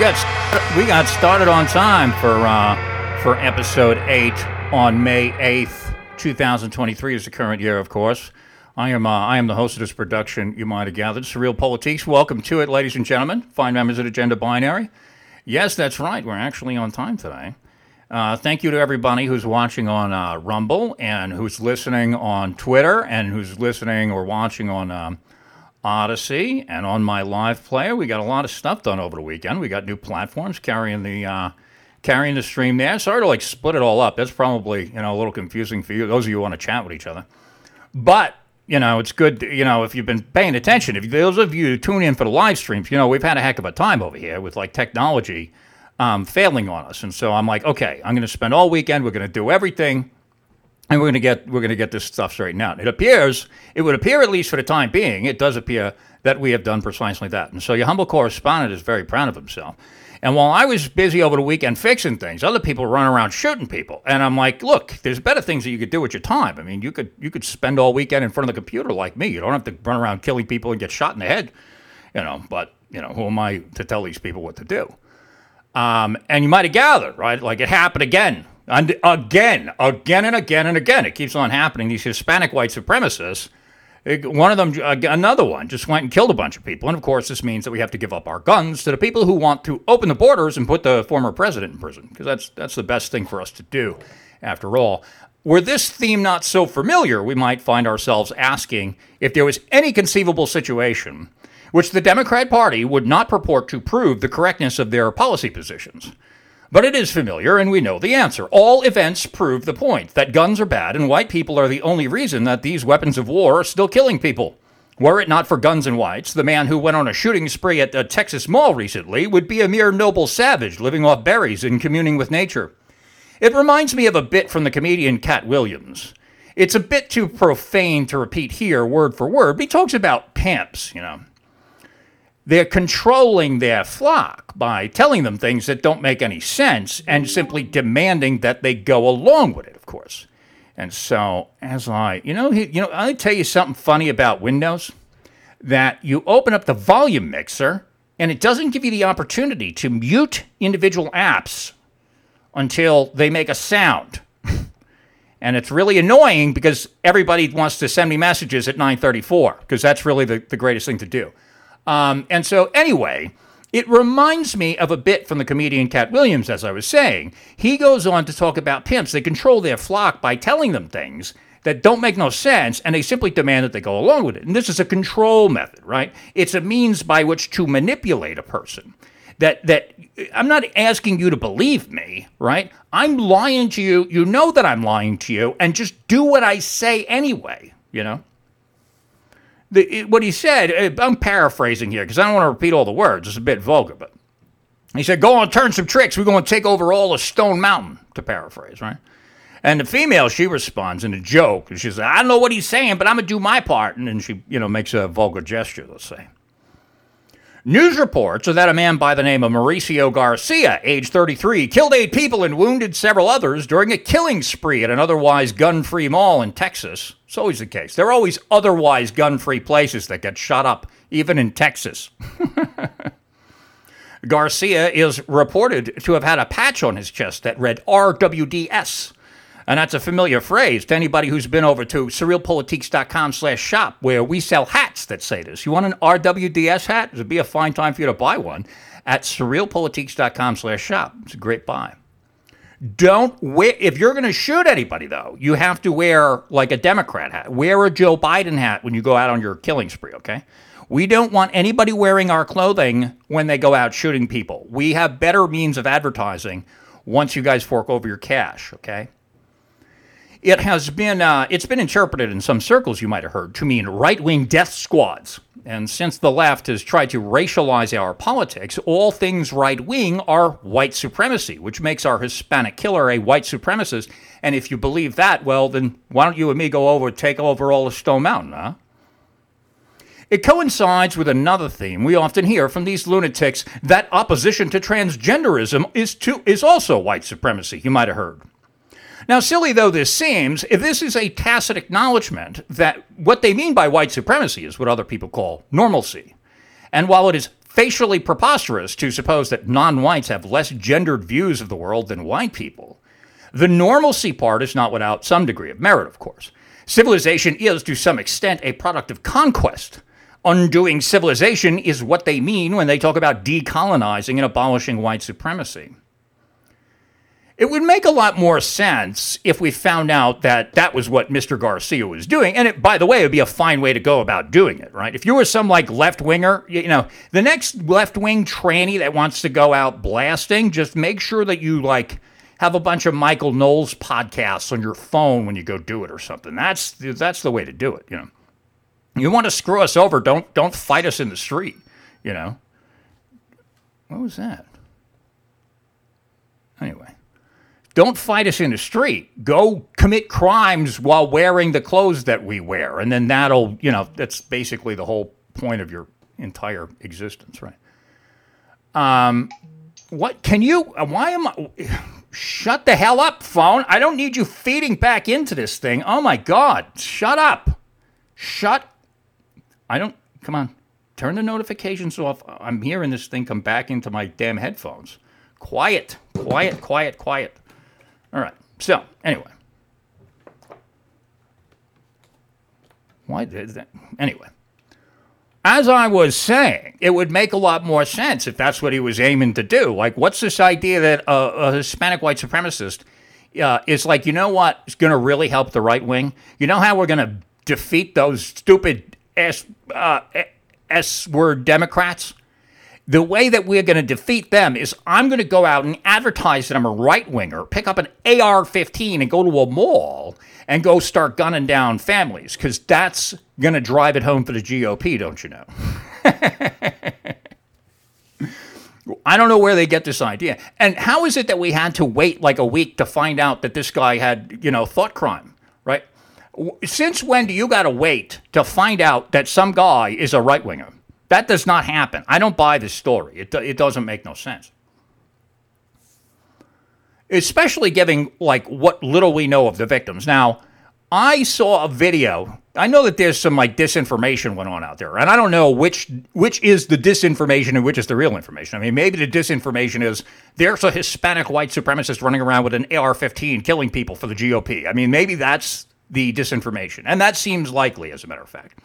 got we got started on time for uh, for episode eight on May eighth, two thousand twenty-three is the current year, of course. I am uh, I am the host of this production. You might have gathered, SurrealPolitiks. Welcome to it, ladies and gentlemen, fine members of Gender Binary. Yes, that's right. We're actually on time today. Uh, thank you to everybody who's watching on uh, Rumble and who's listening on Twitter and who's listening or watching on. Um, Odysee and on my live player. We got a lot of stuff done over the weekend. We got new platforms carrying the uh, carrying the stream there. Sorry to like split it all up. That's probably you know a little confusing for you. Those of you who want to chat with each other, but you know it's good. You know if you've been paying attention, if those of you who tune in for the live streams, you know we've had a heck of a time over here with like technology um, failing on us, and so I'm like, okay, I'm going to spend all weekend. We're going to do everything and we're going to get we're going to get this stuff straightened out. It appears it would appear at least for the time being, it does appear that we have done precisely that. And so your humble correspondent is very proud of himself. And while I was busy over the weekend fixing things, other people run around shooting people. And I'm like, look, there's better things that you could do with your time. I mean, you could you could spend all weekend in front of the computer like me. You don't have to run around killing people and get shot in the head, you know. But you know, who am I to tell these people what to do? Um, and you might have gathered, right? Like it happened again and again, again and again and again, it keeps on happening. These Hispanic white supremacists, one of them, uh, another one, just went and killed a bunch of people. And of course, this means that we have to give up our guns to the people who want to open the borders and put the former president in prison, because that's that's the best thing for us to do. After all, were this theme not so familiar, we might find ourselves asking if there was any conceivable situation which the Democrat Party would not purport to prove the correctness of their policy positions. But it is familiar, and we know the answer. All events prove the point that guns are bad, and white people are the only reason that these weapons of war are still killing people. Were it not for guns and whites, the man who went on a shooting spree at a Texas mall recently would be a mere noble savage living off berries and communing with nature. It reminds me of a bit from the comedian Katt Williams. It's a bit too profane to repeat here word for word, but he talks about pimps, you know. They're controlling their flock by telling them things that don't make any sense and simply demanding that they go along with it, of course. And so, as I, you know, you know, I tell you something funny about Windows that you open up the volume mixer and it doesn't give you the opportunity to mute individual apps until they make a sound. and it's really annoying because everybody wants to send me messages at 934 because that's really the, the greatest thing to do. Um, and so, anyway, it reminds me of a bit from the comedian Katt Williams, as I was saying. He goes on to talk about pimps. They control their flock by telling them things that don't make no sense, and they simply demand that they go along with it. And this is a control method, right? It's a means by which to manipulate a person. That that I'm not asking you to believe me, right? I'm lying to you. You know that I'm lying to you, and just do what I say anyway. You know the, what he said, uh, I'm paraphrasing here because I don't want to repeat all the words. It's a bit vulgar, but he said, Go on, turn some tricks. We're going to take over all of Stone Mountain, to paraphrase, right? And the female, she responds in a joke. She says, I don't know what he's saying, but I'm going to do my part. And then she, you know, makes a vulgar gesture, let's say. News reports are that a man by the name of Mauricio Garcia, age 33, killed eight people and wounded several others during a killing spree at an otherwise gun free mall in Texas. It's always the case. There are always otherwise gun free places that get shot up, even in Texas. Garcia is reported to have had a patch on his chest that read RWDS, and that's a familiar phrase to anybody who's been over to surrealpolitiks.com slash shop, where we sell hats that say this. You want an RWDS hat? It'd be a fine time for you to buy one at surrealpolitiks.com slash shop. It's a great buy. Don't wear, if you're going to shoot anybody, though, you have to wear like a Democrat hat. Wear a Joe Biden hat when you go out on your killing spree, okay? We don't want anybody wearing our clothing when they go out shooting people. We have better means of advertising once you guys fork over your cash, okay? It has been uh, it's been interpreted in some circles you might have heard to mean right-wing death squads. And since the left has tried to racialize our politics, all things right-wing are white supremacy, which makes our Hispanic killer a white supremacist. And if you believe that, well, then why don't you and me go over take over all of Stone Mountain, huh? It coincides with another theme we often hear from these lunatics that opposition to transgenderism is, to, is also white supremacy, you might have heard. Now, silly though this seems, if this is a tacit acknowledgement that what they mean by white supremacy is what other people call normalcy, and while it is facially preposterous to suppose that non whites have less gendered views of the world than white people. The normalcy part is not without some degree of merit, of course. Civilization is, to some extent, a product of conquest. Undoing civilization is what they mean when they talk about decolonizing and abolishing white supremacy. It would make a lot more sense if we found out that that was what Mr. Garcia was doing. And it, by the way, it would be a fine way to go about doing it, right? If you were some like left winger, you know, the next left wing tranny that wants to go out blasting, just make sure that you like have a bunch of Michael Knowles podcasts on your phone when you go do it or something. That's that's the way to do it, you know. You want to screw us over, don't don't fight us in the street, you know. What was that? Anyway. Don't fight us in the street. Go commit crimes while wearing the clothes that we wear. And then that'll, you know, that's basically the whole point of your entire existence, right? Um, what can you, why am I, shut the hell up, phone. I don't need you feeding back into this thing. Oh my God, shut up. Shut, I don't, come on, turn the notifications off. I'm hearing this thing come back into my damn headphones. Quiet, quiet, quiet, quiet. All right. So, anyway. Why did that? Anyway. As I was saying, it would make a lot more sense if that's what he was aiming to do. Like, what's this idea that a, Hispanic white supremacist uh, is like, you know what is going to really help the right wing? You know how we're going to defeat those stupid S, uh, S word Democrats? The way that we're going to defeat them is I'm going to go out and advertise that I'm a right winger, pick up an AR 15 and go to a mall and go start gunning down families because that's going to drive it home for the GOP, don't you know? I don't know where they get this idea. And how is it that we had to wait like a week to find out that this guy had, you know, thought crime, right? Since when do you got to wait to find out that some guy is a right winger? That does not happen. I don't buy this story. It, it doesn't make no sense. Especially given like what little we know of the victims. Now, I saw a video. I know that there's some like disinformation went on out there, and I don't know which which is the disinformation and which is the real information. I mean, maybe the disinformation is there's a Hispanic white supremacist running around with an AR-15 killing people for the GOP. I mean, maybe that's the disinformation, and that seems likely, as a matter of fact.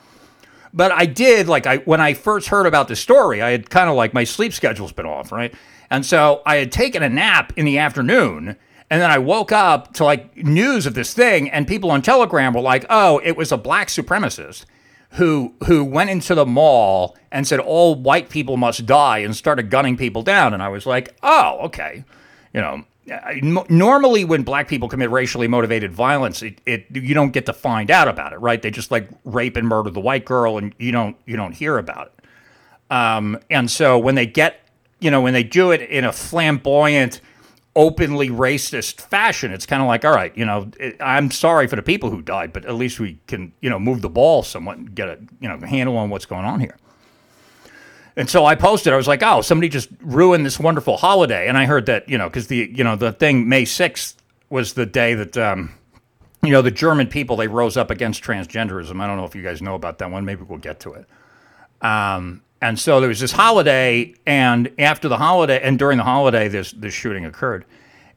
But I did like I when I first heard about the story, I had kind of like my sleep schedule's been off, right? And so I had taken a nap in the afternoon. And then I woke up to like news of this thing, and people on Telegram were like, "Oh, it was a black supremacist who who went into the mall and said all white people must die and started gunning people down." And I was like, "Oh, okay, you know." Normally when black people commit racially motivated violence it, it you don't get to find out about it right? They just like rape and murder the white girl and you don't you don't hear about it. Um, and so when they get you know when they do it in a flamboyant openly racist fashion it's kind of like all right you know it, i'm sorry for the people who died but at least we can you know move the ball somewhat and get a you know handle on what's going on here and so I posted. I was like, "Oh, somebody just ruined this wonderful holiday." And I heard that you know because the you know the thing May sixth was the day that um, you know the German people they rose up against transgenderism. I don't know if you guys know about that one. Maybe we'll get to it. Um, and so there was this holiday, and after the holiday, and during the holiday, this this shooting occurred.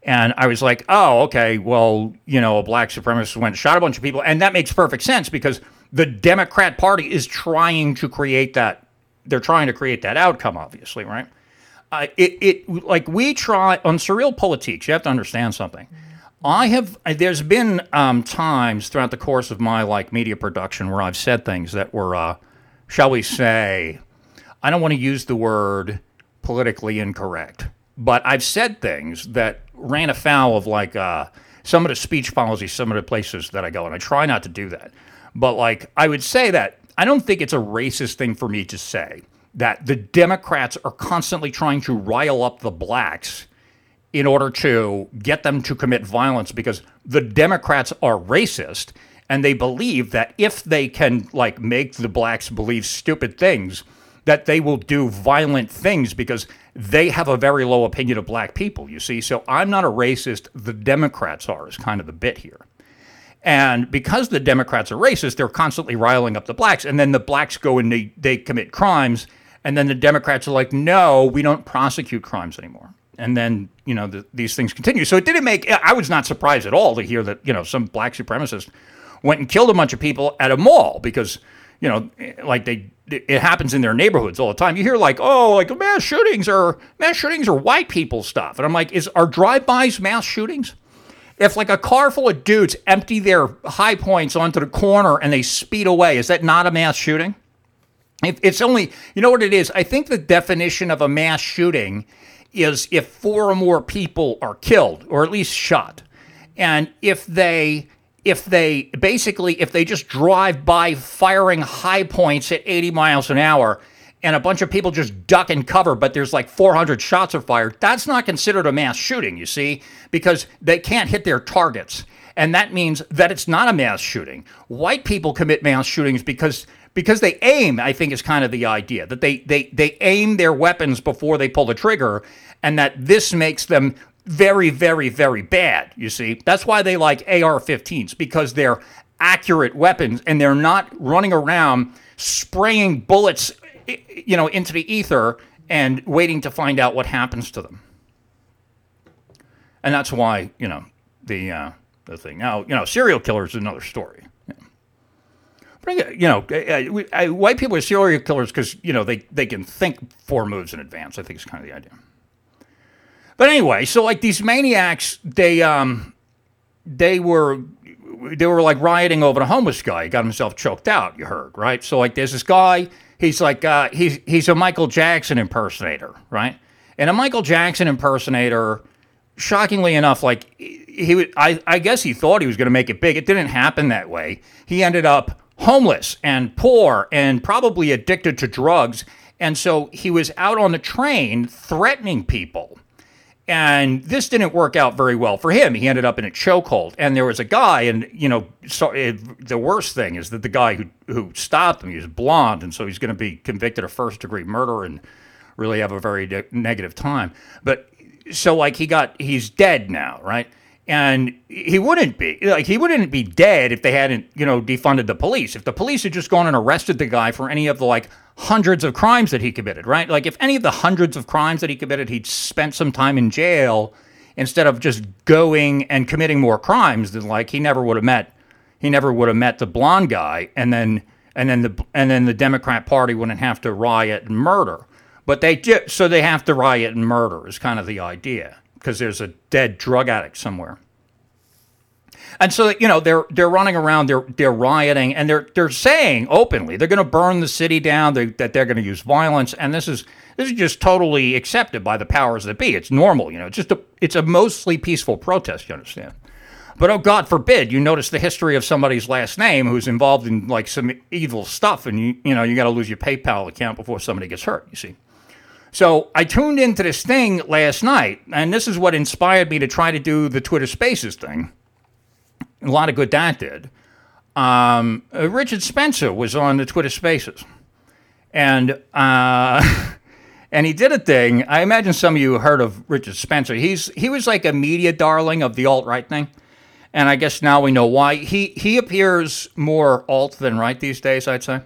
And I was like, oh, okay, well, you know, a black supremacist went shot a bunch of people, and that makes perfect sense because the Democrat Party is trying to create that they're trying to create that outcome, obviously, right? Uh, it, it like we try on SurrealPolitiks. You have to understand something. I have there's been um, times throughout the course of my like media production where I've said things that were, uh, shall we say, I don't want to use the word politically incorrect, but I've said things that ran afoul of like uh, some of the speech policies, some of the places that I go, and I try not to do that. But like I would say that I don't think it's a racist thing for me to say that the Democrats are constantly trying to rile up the blacks in order to get them to commit violence because the Democrats are racist and they believe that if they can like make the blacks believe stupid things that they will do violent things because they have a very low opinion of black people you see? So i'm not a racist. The democrats are is kind of the bit here and because the Democrats are racist, they're constantly riling up the blacks. And then the blacks go and they, they commit crimes. And then the Democrats are like, no, we don't prosecute crimes anymore. And then, you know, the, these things continue. So it didn't make, I was not surprised at all to hear that, you know, some black supremacist went and killed a bunch of people at a mall because, you know, like they, it happens in their neighborhoods all the time. You hear like, oh, like mass shootings are mass shootings are white people stuff, and I'm like, is are drive-bys mass shootings? If like a car full of dudes empty their high points onto the corner and they speed away, is that not a mass shooting? If it's only, you know what it is? I think the definition of a mass shooting is if four or more people are killed or at least shot, and if they if they basically if they just drive by firing high points at 80 miles an hour and a bunch of people just duck and cover but there's like 400 shots are fired that's not considered a mass shooting you see because they can't hit their targets and that means that it's not a mass shooting white people commit mass shootings because because they aim i think is kind of the idea that they they they aim their weapons before they pull the trigger and that this makes them very, very, very bad, you see. That's why they like AR 15s, because they're accurate weapons and they're not running around spraying bullets, you know, into the ether and waiting to find out what happens to them. And that's why, you know, the, uh, the thing. Now, you know, serial killers is another story. But, you know, white people are serial killers because, you know, they, they can think four moves in advance, I think is kind of the idea. But anyway, so like these maniacs, they um, they were they were like rioting over the homeless guy. He got himself choked out. You heard, right? So like, there's this guy. He's like uh, he's he's a Michael Jackson impersonator, right? And a Michael Jackson impersonator, shockingly enough, like he would, I, I guess he thought he was going to make it big. It didn't happen that way. He ended up homeless and poor and probably addicted to drugs. And so he was out on the train threatening people and this didn't work out very well for him. He ended up in a chokehold. And there was a guy, and you know, so it, the worst thing is that the guy who who stopped him, he was blonde, and so he's going to be convicted of first degree murder and really have a very de- negative time. But so like he got, he's dead now, right? And he wouldn't be like he wouldn't be dead if they hadn't, you know, defunded the police. If the police had just gone and arrested the guy for any of the like hundreds of crimes that he committed, right? Like if any of the hundreds of crimes that he committed, he'd spent some time in jail instead of just going and committing more crimes, then like he never would have met he never would have met the blonde guy and then and then the and then the Democrat Party wouldn't have to riot and murder. But they do, so they have to riot and murder is kind of the idea because there's a dead drug addict somewhere. And so you know they're they're running around, they're they're rioting, and they're they're saying openly they're going to burn the city down, they, that they're going to use violence, and this is this is just totally accepted by the powers that be. It's normal, you know. It's just a it's a mostly peaceful protest. You understand? But oh God forbid you notice the history of somebody's last name who's involved in like some evil stuff, and you you know you got to lose your PayPal account before somebody gets hurt. You see. So I tuned into this thing last night, and this is what inspired me to try to do the Twitter Spaces thing. A lot of good that did. Um, Richard Spencer was on the Twitter Spaces, and uh, and he did a thing. I imagine some of you heard of Richard Spencer. He's he was like a media darling of the alt right thing, and I guess now we know why. He he appears more alt than right these days. I'd say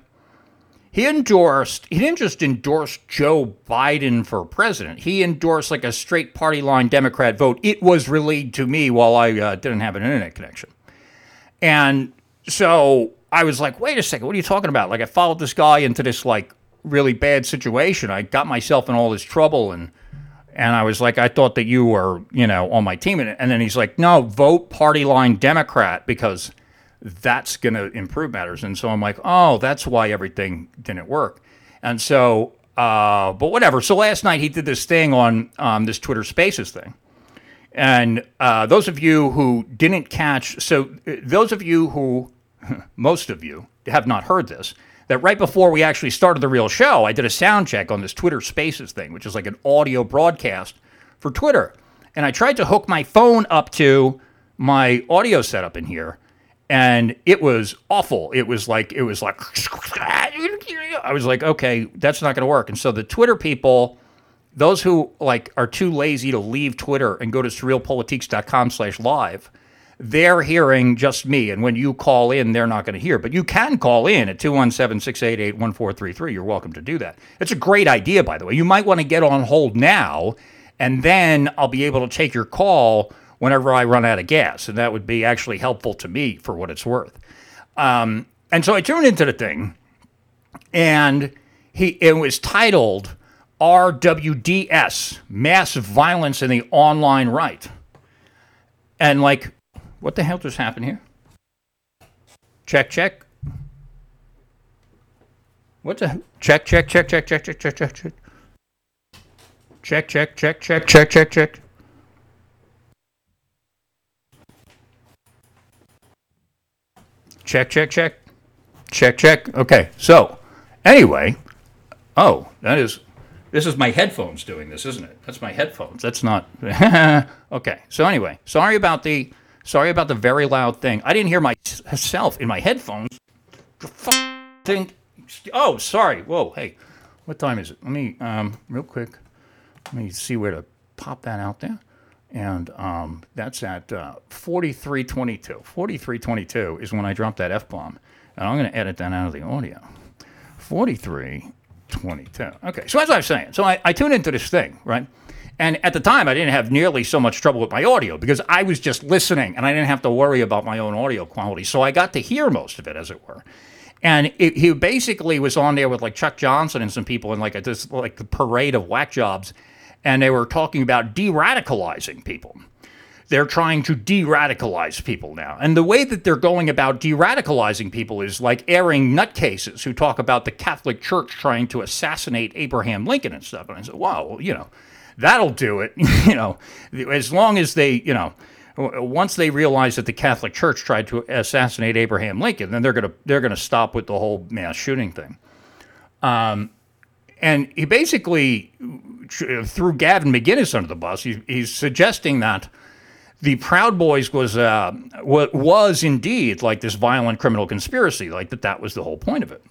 he endorsed, he didn't just endorse Joe Biden for president. He endorsed like a straight party line Democrat vote. It was relayed to me while I uh, didn't have an internet connection. And so I was like, wait a second, what are you talking about? Like, I followed this guy into this like really bad situation. I got myself in all this trouble and, and I was like, I thought that you were, you know, on my team. And then he's like, no, vote party line Democrat because that's going to improve matters. And so I'm like, oh, that's why everything didn't work. And so, uh, but whatever. So last night he did this thing on um, this Twitter Spaces thing. And uh, those of you who didn't catch, so uh, those of you who, most of you, have not heard this, that right before we actually started the real show, I did a sound check on this Twitter Spaces thing, which is like an audio broadcast for Twitter. And I tried to hook my phone up to my audio setup in here and it was awful. It was like it was like I was like, okay, that's not going to work. And so the Twitter people, those who like are too lazy to leave Twitter and go to surrealpolitiks.com/live, they're hearing just me. And when you call in, they're not going to hear. But you can call in at 217 688 1433. You're welcome to do that. It's a great idea, by the way. You might want to get on hold now, and then I'll be able to take your call whenever I run out of gas. And that would be actually helpful to me for what it's worth. Um, and so I tuned into the thing, and he it was titled RWDS Massive Violence in the Online Right. And like, what the hell just happened here? Check, check. What the check, check, check, check, check, check, check, check, check. Check, check, check, check, check, check, check. Check, check, check. Check, check. Okay. So, anyway, oh, that is this is my headphones doing this, isn't it? That's my headphones. That's not Okay. So anyway, sorry about the sorry about the very loud thing. I didn't hear myself in my headphones. Thing. Oh, sorry. Whoa. Hey, what time is it? Let me um real quick. Let me see where to pop that out there. And um, that's at uh, 4322. 4322 is when I dropped that F bomb. And I'm going to edit that out of the audio. 4322. Okay, so as I was saying, so I, I tuned into this thing, right? And at the time, I didn't have nearly so much trouble with my audio because I was just listening and I didn't have to worry about my own audio quality. So I got to hear most of it, as it were. And it, he basically was on there with like Chuck Johnson and some people in like a, this like parade of whack jobs, and they were talking about de-radicalizing people they're trying to de radicalize people now. And the way that they're going about de radicalizing people is like airing nutcases who talk about the Catholic Church trying to assassinate Abraham Lincoln and stuff. And I said, wow, well, you know, that'll do it. you know, as long as they, you know, once they realize that the Catholic Church tried to assassinate Abraham Lincoln, then they're gonna they're gonna stop with the whole mass shooting thing. Um, and he basically threw Gavin McInnes under the bus. He, he's suggesting that the Proud Boys was uh, was indeed like this violent criminal conspiracy, like that. That was the whole point of it.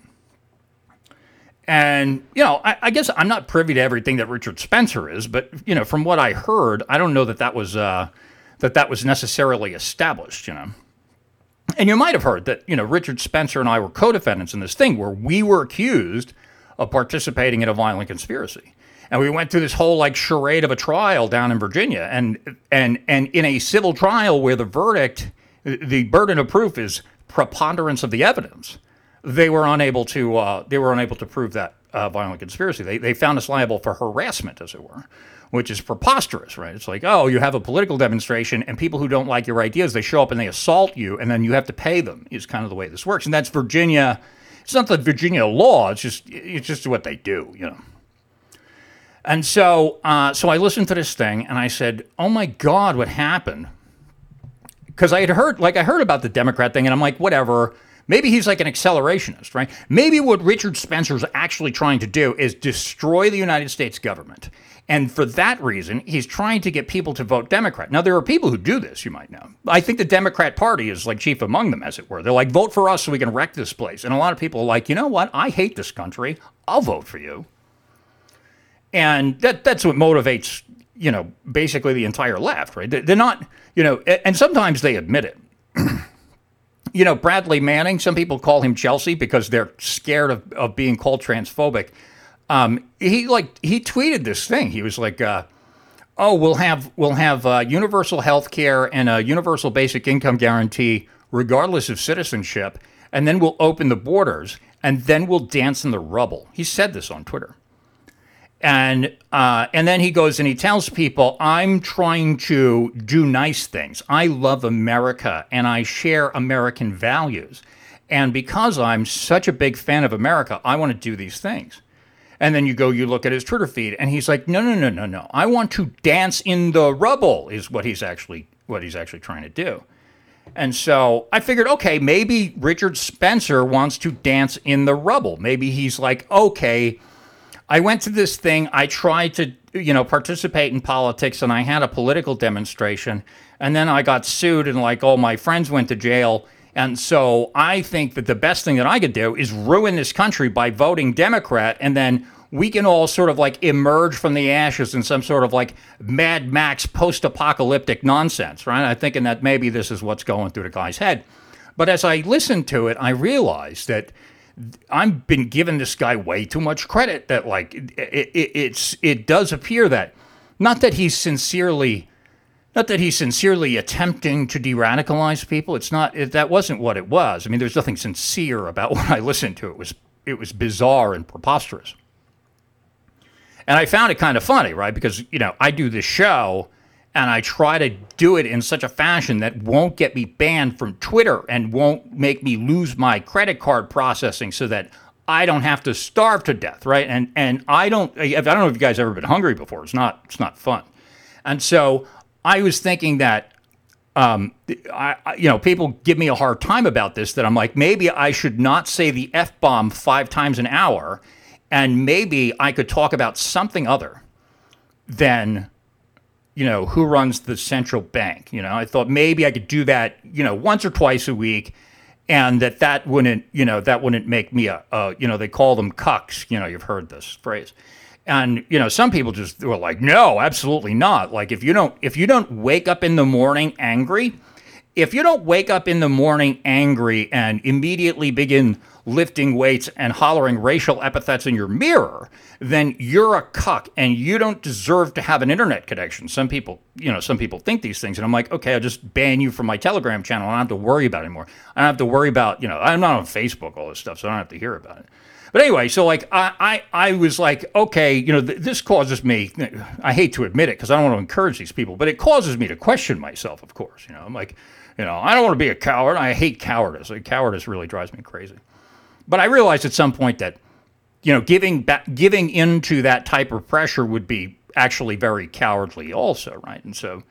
And you know, I, I, guess I'm not privy to everything that Richard Spencer is, but you know, from what I heard, I don't know that that was uh, that that was necessarily established. You know, and you might have heard that you know Richard Spencer and I were co-defendants in this thing where we were accused of participating in a violent conspiracy and we went through this whole like charade of a trial down in Virginia, and and and in a civil trial where the verdict, the burden of proof is preponderance of the evidence, they were unable to uh, they were unable to prove that uh, violent conspiracy. They they found us liable for harassment, as it were. Which is preposterous, right? It's like, oh, you have a political demonstration, and people who don't like your ideas, they show up and they assault you, and then you have to pay them. Is kind of the way this works, and that's Virginia. It's not the Virginia law. It's just it's just what they do, you know. And so, uh, so I listened to this thing and I said, "Oh my God, what happened?" Because I had heard, like, I heard about the Democrat thing, and I'm like, whatever. Maybe he's like an accelerationist, right? Maybe what Richard Spencer's actually trying to do is destroy the United States government. And for that reason, he's trying to get people to vote Democrat. Now, there are people who do this, you might know. I think the Democrat Party is like chief among them, as it were. They're like, vote for us so we can wreck this place. And a lot of people are like, you know what? I hate this country. I'll vote for you and that that's what motivates you know basically the entire left, right? They're not you know, and sometimes they admit it. you know, Bradley Manning. Some people call him Chelsea because they're scared of, of being called transphobic. Um, he like he tweeted this thing. He was like, uh, "Oh, we'll have we'll have uh, universal health care and a universal basic income guarantee, regardless of citizenship, and then we'll open the borders, and then we'll dance in the rubble." He said this on Twitter. And uh, and then he goes and he tells people, "I'm trying to do nice things. I love America and I share American values, and because I'm such a big fan of America, I want to do these things." And then you go, you look at his Twitter feed, and he's like, "No, no, no, no, no. I want to dance in the rubble." Is what he's actually what he's actually trying to do. And so I figured, okay, maybe Richard Spencer wants to dance in the rubble. Maybe he's like, okay I went to this thing. I tried to, you know, participate in politics, and I had a political demonstration, and then I got sued, and like all my friends went to jail. And so I think that the best thing that I could do is ruin this country by voting Democrat, and then we can all sort of like emerge from the ashes in some sort of like Mad Max post apocalyptic nonsense, right? I'm thinking that maybe this is what's going through the guy's head. But as I listened to it, I realized that I've been giving this guy way too much credit. That like it, it, it's it does appear that not that he's sincerely not that he's sincerely attempting to de-radicalize people. It's not. It, that wasn't what it was. I mean, there's nothing sincere about what I listened to. It was it was bizarre and preposterous. And I found it kind of funny, right? Because you know I do this show, and I try to do it in such a fashion that won't get me banned from Twitter and won't make me lose my credit card processing, so that I don't have to starve to death, right? And and I don't. I don't know if you guys ever been hungry before. It's not. It's not fun. And so I was thinking that, um, I, you know, people give me a hard time about this. That I'm like, maybe I should not say the f bomb five times an hour, and maybe I could talk about something other than, you know, who runs the central bank. You know, I thought maybe I could do that, you know, once or twice a week. And that that wouldn't, you know, that wouldn't make me a, a, you know, they call them cucks. You know, you've heard this phrase and you know some people just were like no absolutely not like if you don't if you don't wake up in the morning angry if you don't wake up in the morning angry and immediately begin lifting weights and hollering racial epithets in your mirror then you're a cuck and you don't deserve to have an internet connection some people you know some people think these things and i'm like okay i'll just ban you from my telegram channel i don't have to worry about it anymore i don't have to worry about you know i'm not on facebook all this stuff so i don't have to hear about it but anyway, so like I, I, I was like, okay, you know, th- this causes me. I hate to admit it because I don't want to encourage these people, but it causes me to question myself. Of course, you know, I'm like, you know, I don't want to be a coward. I hate cowardice. Like, cowardice really drives me crazy. But I realized at some point that, you know, giving back, giving into that type of pressure would be actually very cowardly, also, right? And so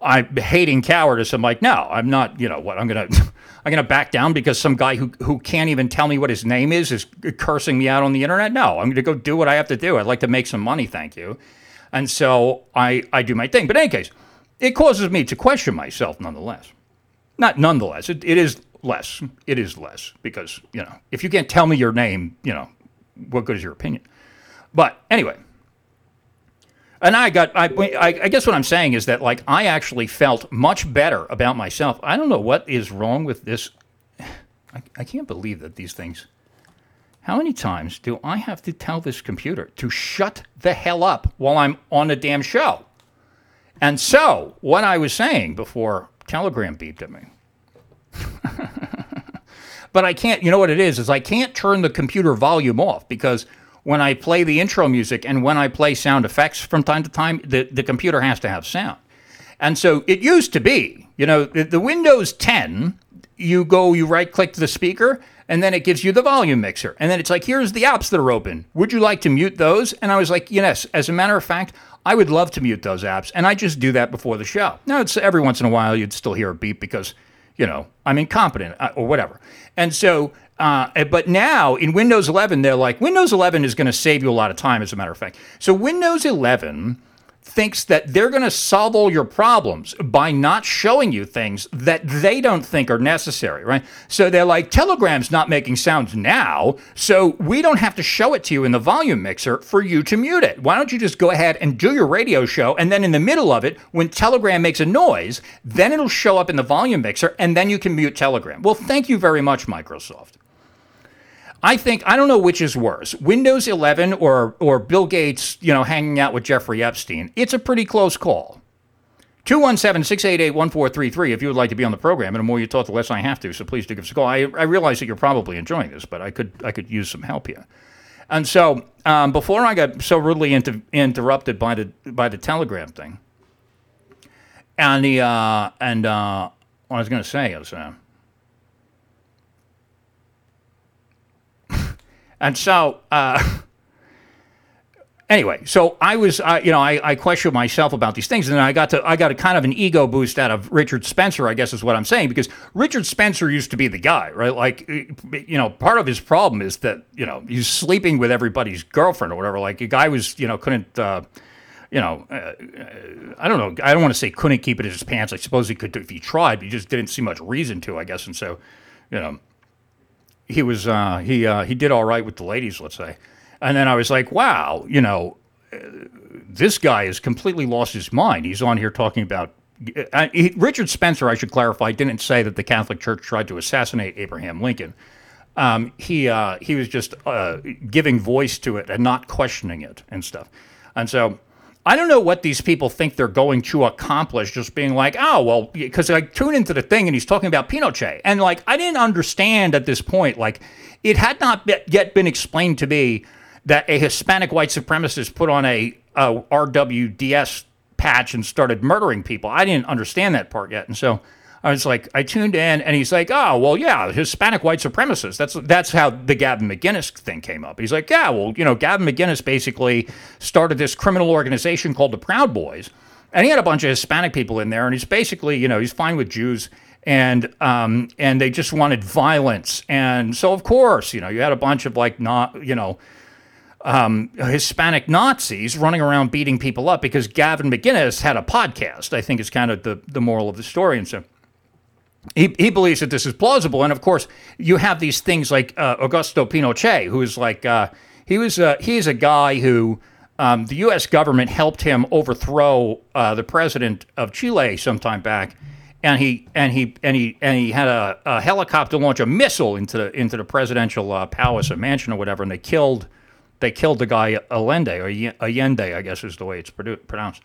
I'm hating cowardice. I'm like, no, I'm not. You know what? I'm gonna, I'm gonna back down because some guy who who can't even tell me what his name is is cursing me out on the internet. No, I'm gonna go do what I have to do. I'd like to make some money, thank you. And so I I do my thing. But in any case, it causes me to question myself nonetheless. Not nonetheless. It, it is less. It is less because you know if you can't tell me your name, you know, what good is your opinion? But anyway and I got, I, I, guess what I'm saying is that, like, I actually felt much better about myself. I don't know what is wrong with this. I, I can't believe that these things. How many times do I have to tell this computer to shut the hell up while I'm on a damn show? And so, what I was saying before Telegram beeped at me. but I can't, you know what it is, is I can't turn the computer volume off because when I play the intro music and when I play sound effects from time to time, the, the computer has to have sound. And so it used to be, you know, the, the Windows 10, you go, you right click the speaker, and then it gives you the volume mixer. And then it's like, here's the apps that are open. Would you like to mute those? And I was like, yes, as a matter of fact, I would love to mute those apps. And I just do that before the show. Now, it's every once in a while you'd still hear a beep because, you know, I'm incompetent uh, or whatever. And so uh, eh, but now in Windows 11, they're like, Windows 11 is going to save you a lot of time, as a matter of fact. So Windows 11 thinks that they're going to solve all your problems by not showing you things that they don't think are necessary, right? So they're like, Telegram's not making sounds now, so we don't have to show it to you in the volume mixer for you to mute it. Why don't you just go ahead and do your radio show, and then in the middle of it, when Telegram makes a noise, then it'll show up in the volume mixer, and then you can mute Telegram. Well, thank you very much, Microsoft. I think I don't know which is worse, Windows 11 or or Bill Gates, you know, hanging out with Jeffrey Epstein. It's a pretty close call. 217-688-1433 if you would like to be on the program. And the more you talk, the less I have to. So please do give us a call. I, I realize that you're probably enjoying this, but I could I could use some help here. And so um, before I got so rudely inter- interrupted by the by the Telegram thing, and the uh, and uh, what I was going to say is. Uh, And so, uh, anyway, so I was, uh, you know, I, I questioned myself about these things, and I got to, I got a kind of an ego boost out of Richard Spencer, I guess is what I'm saying, because Richard Spencer used to be the guy, right? Like, you know, part of his problem is that, you know, he's sleeping with everybody's girlfriend or whatever. Like, a guy was, you know, couldn't. Uh, you know, uh, I don't know. I don't want to say couldn't keep it in his pants. I suppose he could if he tried, but he just didn't see much reason to, I guess. And so, you know, he was uh, he uh, he did all right with the ladies, let's say. And then I was like, wow, you know, this guy has completely lost his mind. He's on here talking about. Uh, he, Richard Spencer, I should clarify, didn't say that the Catholic Church tried to assassinate Abraham Lincoln. Um, he uh, he was just uh, giving voice to it and not questioning it and stuff. And so I don't know what these people think they're going to accomplish just being like, oh, well, because I tune into the thing and he's talking about Pinochet. And like, I didn't understand at this point, like, it had not yet been explained to me that a Hispanic white supremacist put on a, a RWDS patch and started murdering people. I didn't understand that part yet. And so I was like, I tuned in, and he's like, oh, well, yeah, Hispanic white supremacists. That's that's how the Gavin McInnes thing came up. He's like, yeah, well, you know, Gavin McInnes basically started this criminal organization called the Proud Boys, and he had a bunch of Hispanic people in there, and he's basically, you know, he's fine with Jews. And um, and they just wanted violence, and so of course, you know, you had a bunch of like not, you know, um, Hispanic Nazis running around beating people up because Gavin McInnes had a podcast. I think is kind of the the moral of the story, and so he, he believes that this is plausible. And of course, you have these things like uh, Augusto Pinochet, who is like, uh, he was, uh, he's a guy who um, the U.S. government helped him overthrow uh, the president of Chile some time back. And he and he and he and he had a, a helicopter launch a missile into the into the presidential uh, palace or mansion or whatever, and they killed they killed the guy Allende or Allende, I guess is the way it's pronounced.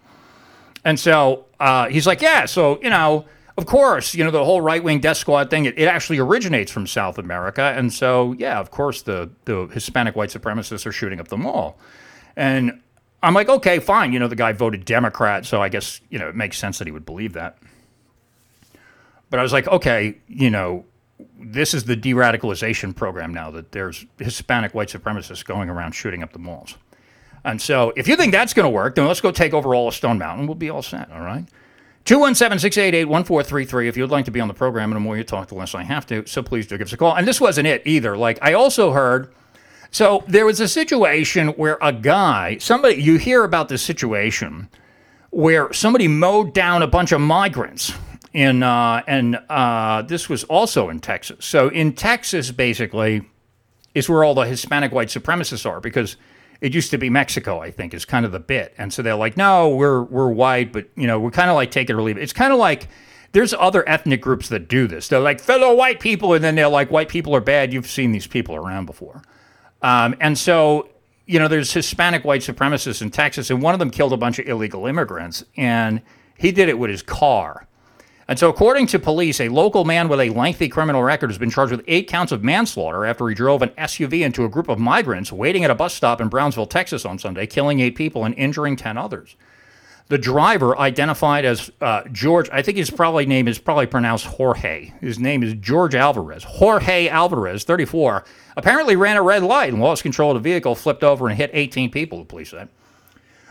And so he's like, yeah, so you know, of course, you know, the whole right wing death squad thing, it, it, actually originates from South America. And so, yeah, of course, the, the Hispanic white supremacists are shooting up the mall. And I'm like, okay, fine. You know, the guy voted Democrat. So I guess, you know, it makes sense that he would believe that. But I was like, okay, you know, this is the de radicalization program now that there's Hispanic white supremacists going around shooting up the malls. And so if you think that's going to work, then let's go take over all of Stone Mountain. We'll be all set, all right? 217 688 1433 if you'd like to be on the program. And the more you talk, the less I have to. So please do give us a call. And this wasn't it either. Like, I also heard. So there was a situation where a guy, somebody, you hear about this situation where somebody mowed down a bunch of migrants. In, uh, and uh, this was also in Texas. So in Texas, basically, is where all the Hispanic white supremacists are because it used to be Mexico, I think, is kind of the bit. And so they're like, no, we're we're white, but you know, we're kind of like take it or leave it. It's kind of like there's other ethnic groups that do this. They're like fellow white people, and then they're like, white people are bad. You've seen these people around before. Um, and so, you know, there's Hispanic white supremacists in Texas, and one of them killed a bunch of illegal immigrants, and he did it with his car. And so, according to police, a local man with a lengthy criminal record has been charged with eight counts of manslaughter after he drove an SUV into a group of migrants waiting at a bus stop in Brownsville, Texas on Sunday, killing eight people and injuring 10 others. The driver, identified as uh, George, I think his probably name is probably pronounced Jorge. His name is George Alvarez. Jorge Alvarez, 34, apparently ran a red light and lost control of the vehicle, flipped over, and hit 18 people, the police said.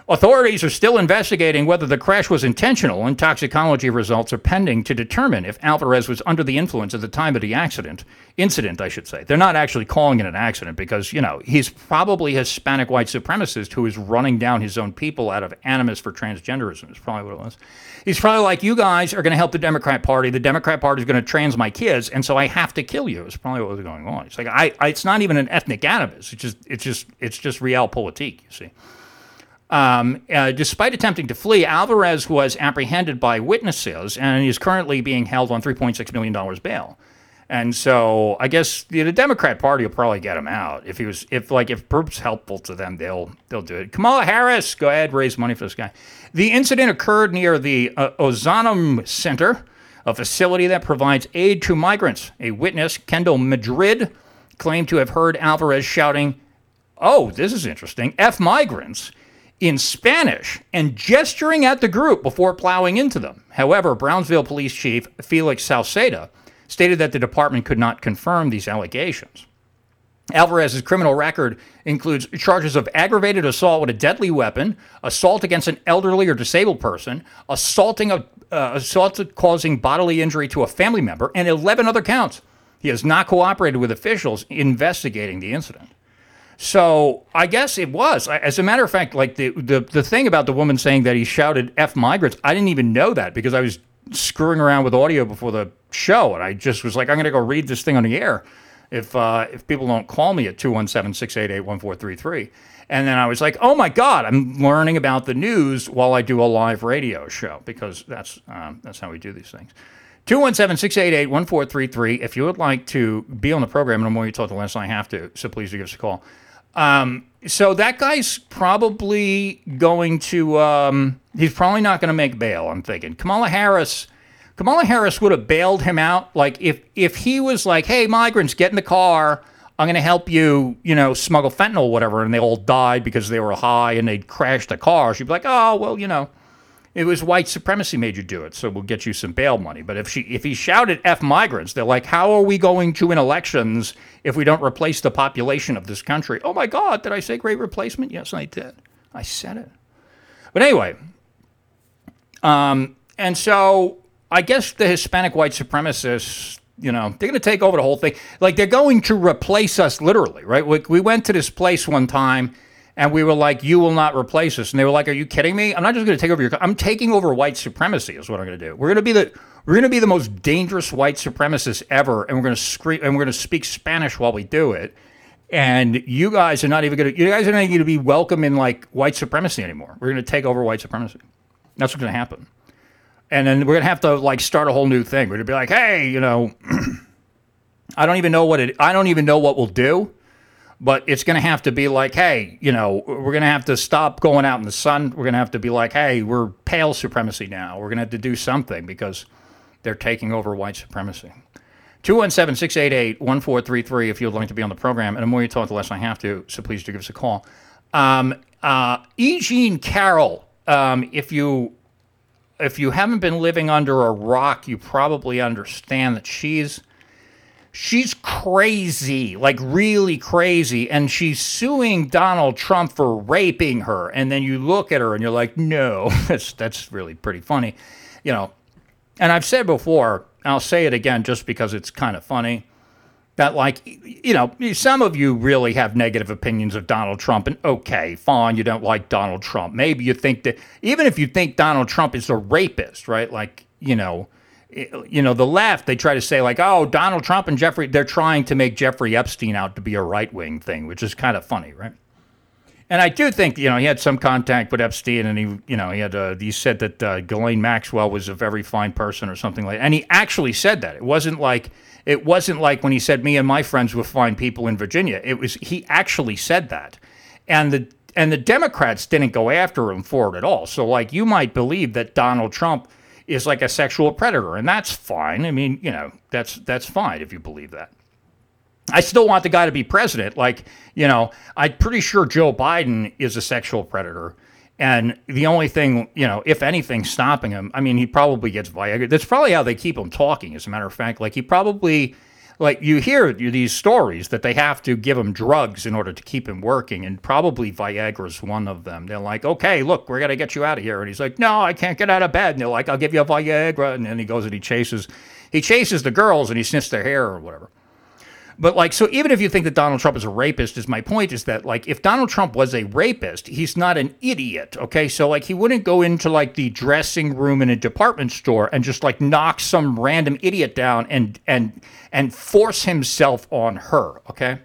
Authorities are still investigating whether the crash was intentional, and toxicology results are pending to determine if Alvarez was under the influence at the time of the accident. Incident, I should say. They're not actually calling it an accident because, you know, he's probably Hispanic white supremacist who is running down his own people out of animus for transgenderism, is probably what it was. He's probably like, you guys are going to help the Democrat Party. The Democrat Party is going to trans my kids, and so I have to kill you. It's probably what was going on. It's like, I, I it's not even an ethnic animus. It's just, it's just, it's just realpolitik, you see. Um, uh, despite attempting to flee, Alvarez was apprehended by witnesses and is currently being held on $3.6 million bail. And so I guess the, the, Democrat Party will probably get him out if he was if like if proof's helpful to them they'll they'll do it. Kamala Harris, go ahead raise money for this guy. The incident occurred near the uh, Ozanam Center, a facility that provides aid to migrants. A witness, Kendall Madrid, claimed to have heard Alvarez shouting, "Oh, this is interesting! F migrants." In Spanish and gesturing at the group before plowing into them. However, Brownsville Police Chief Felix Sauceda stated that the department could not confirm these allegations. Alvarez's criminal record includes charges of aggravated assault with a deadly weapon, assault against an elderly or disabled person, assaulting a, uh, assault causing bodily injury to a family member, and 11 other counts. He has not cooperated with officials investigating the incident. So I guess it was. As a matter of fact, like the, the the thing about the woman saying that he shouted "f migrants," I didn't even know that because I was screwing around with audio before the show, and I just was like, I'm going to go read this thing on the air. if uh, if people don't call me at 217-688-1433. And then I was like, oh my God, I'm learning about the news while I do a live radio show because that's um, that's how we do these things. 217-688-1433. If you would like to be on the program, and I'm going to talk to less I have to, so please do give us a call. Um, so that guy's probably going to um, he's probably not going to make bail i'm thinking. Kamala harris kamala harris would have bailed him out like if if he was like hey migrants get in the car. I'm going to help you you know smuggle fentanyl whatever and they all died because they were high and they crashed the car she'd be like oh well you know it was white supremacy made you do it, so we'll get you some bail money. But if she if he shouted F migrants, they're like, how are we going to win elections if we don't replace the population of this country? Oh my God, did I say great replacement? Yes, I did. I said it. But anyway, um, and so I guess the Hispanic white supremacists, you know, they're going to take over the whole thing. Like they're going to replace us literally, right? We, we went to this place one time and we were like, "You will not replace us." And they were like, "Are you kidding me? I'm not just going to take over your. I'm taking over white supremacy. Is what I'm going to do. We're going to be the we're going to be the most dangerous white supremacists ever, and we're going to scream and we're going to speak Spanish while we do it. And you guys are not even going to. You guys are not going to be welcome in like white supremacy anymore. We're going to take over white supremacy. That's what's going to happen. And then we're going to have to like start a whole new thing. We're going to be like, "Hey, you know." I don't even know what it. I don't even know what we'll do but it's going to have to be like, hey, you know, we're going to have to stop going out in the sun. We're going to have to be like, hey, we're pale supremacy now. We're going to have to do something because they're taking over white supremacy. 217 688 1433 if you'd like to be on the program. And the more you talk, the less I have to. So please do give us a call. Um, uh, E. Jean Carroll, um, if you if you haven't been living under a rock, you probably understand that she's she's crazy, like really crazy, and she's suing Donald Trump for raping her. And then you look at her and you're like, no, that's that's really pretty funny, you know. And I've said before, I'll say it again just because it's kind of funny. That, like, you know, some of you really have negative opinions of Donald Trump, and okay, fine, you don't like Donald Trump. Maybe you think that, even if you think Donald Trump is a rapist, right? Like, you know, you know, the left, they try to say, like, oh, Donald Trump and Jeffrey, they're trying to make Jeffrey Epstein out to be a right wing thing, which is kind of funny, right? And I do think, you know, he had some contact with Epstein and he, you know, he had, uh, he said that uh, Ghislaine Maxwell was a very fine person or something like that. And he actually said that. It wasn't like, it wasn't like when he said me and my friends were fine people in Virginia. It was, he actually said that. And the, and the Democrats didn't go after him for it at all. So, like, you might believe that Donald Trump is like a sexual predator, and that's fine. I mean, you know, that's that's fine if you believe that. I still want the guy to be president. Like, you know, I'm pretty sure Joe Biden is a sexual predator. And the only thing, you know, if anything, stopping him, I mean, he probably gets Viagra. That's probably how they keep him talking, as a matter of fact. Like, he probably like you hear these stories that they have to give him drugs in order to keep him working, and probably Viagra's one of them. They're like, okay, look, we're gonna get you out of here, and he's like, no, I can't get out of bed. And they're like, I'll give you a Viagra, and then he goes and he chases, he chases the girls and he sniffs their hair or whatever. But like, so even if you think that Donald Trump is a rapist, is my point is that like, if Donald Trump was a rapist, he's not an idiot. Okay, so like, he wouldn't go into like the dressing room in a department store and just like knock some random idiot down and and and force himself on her. Okay.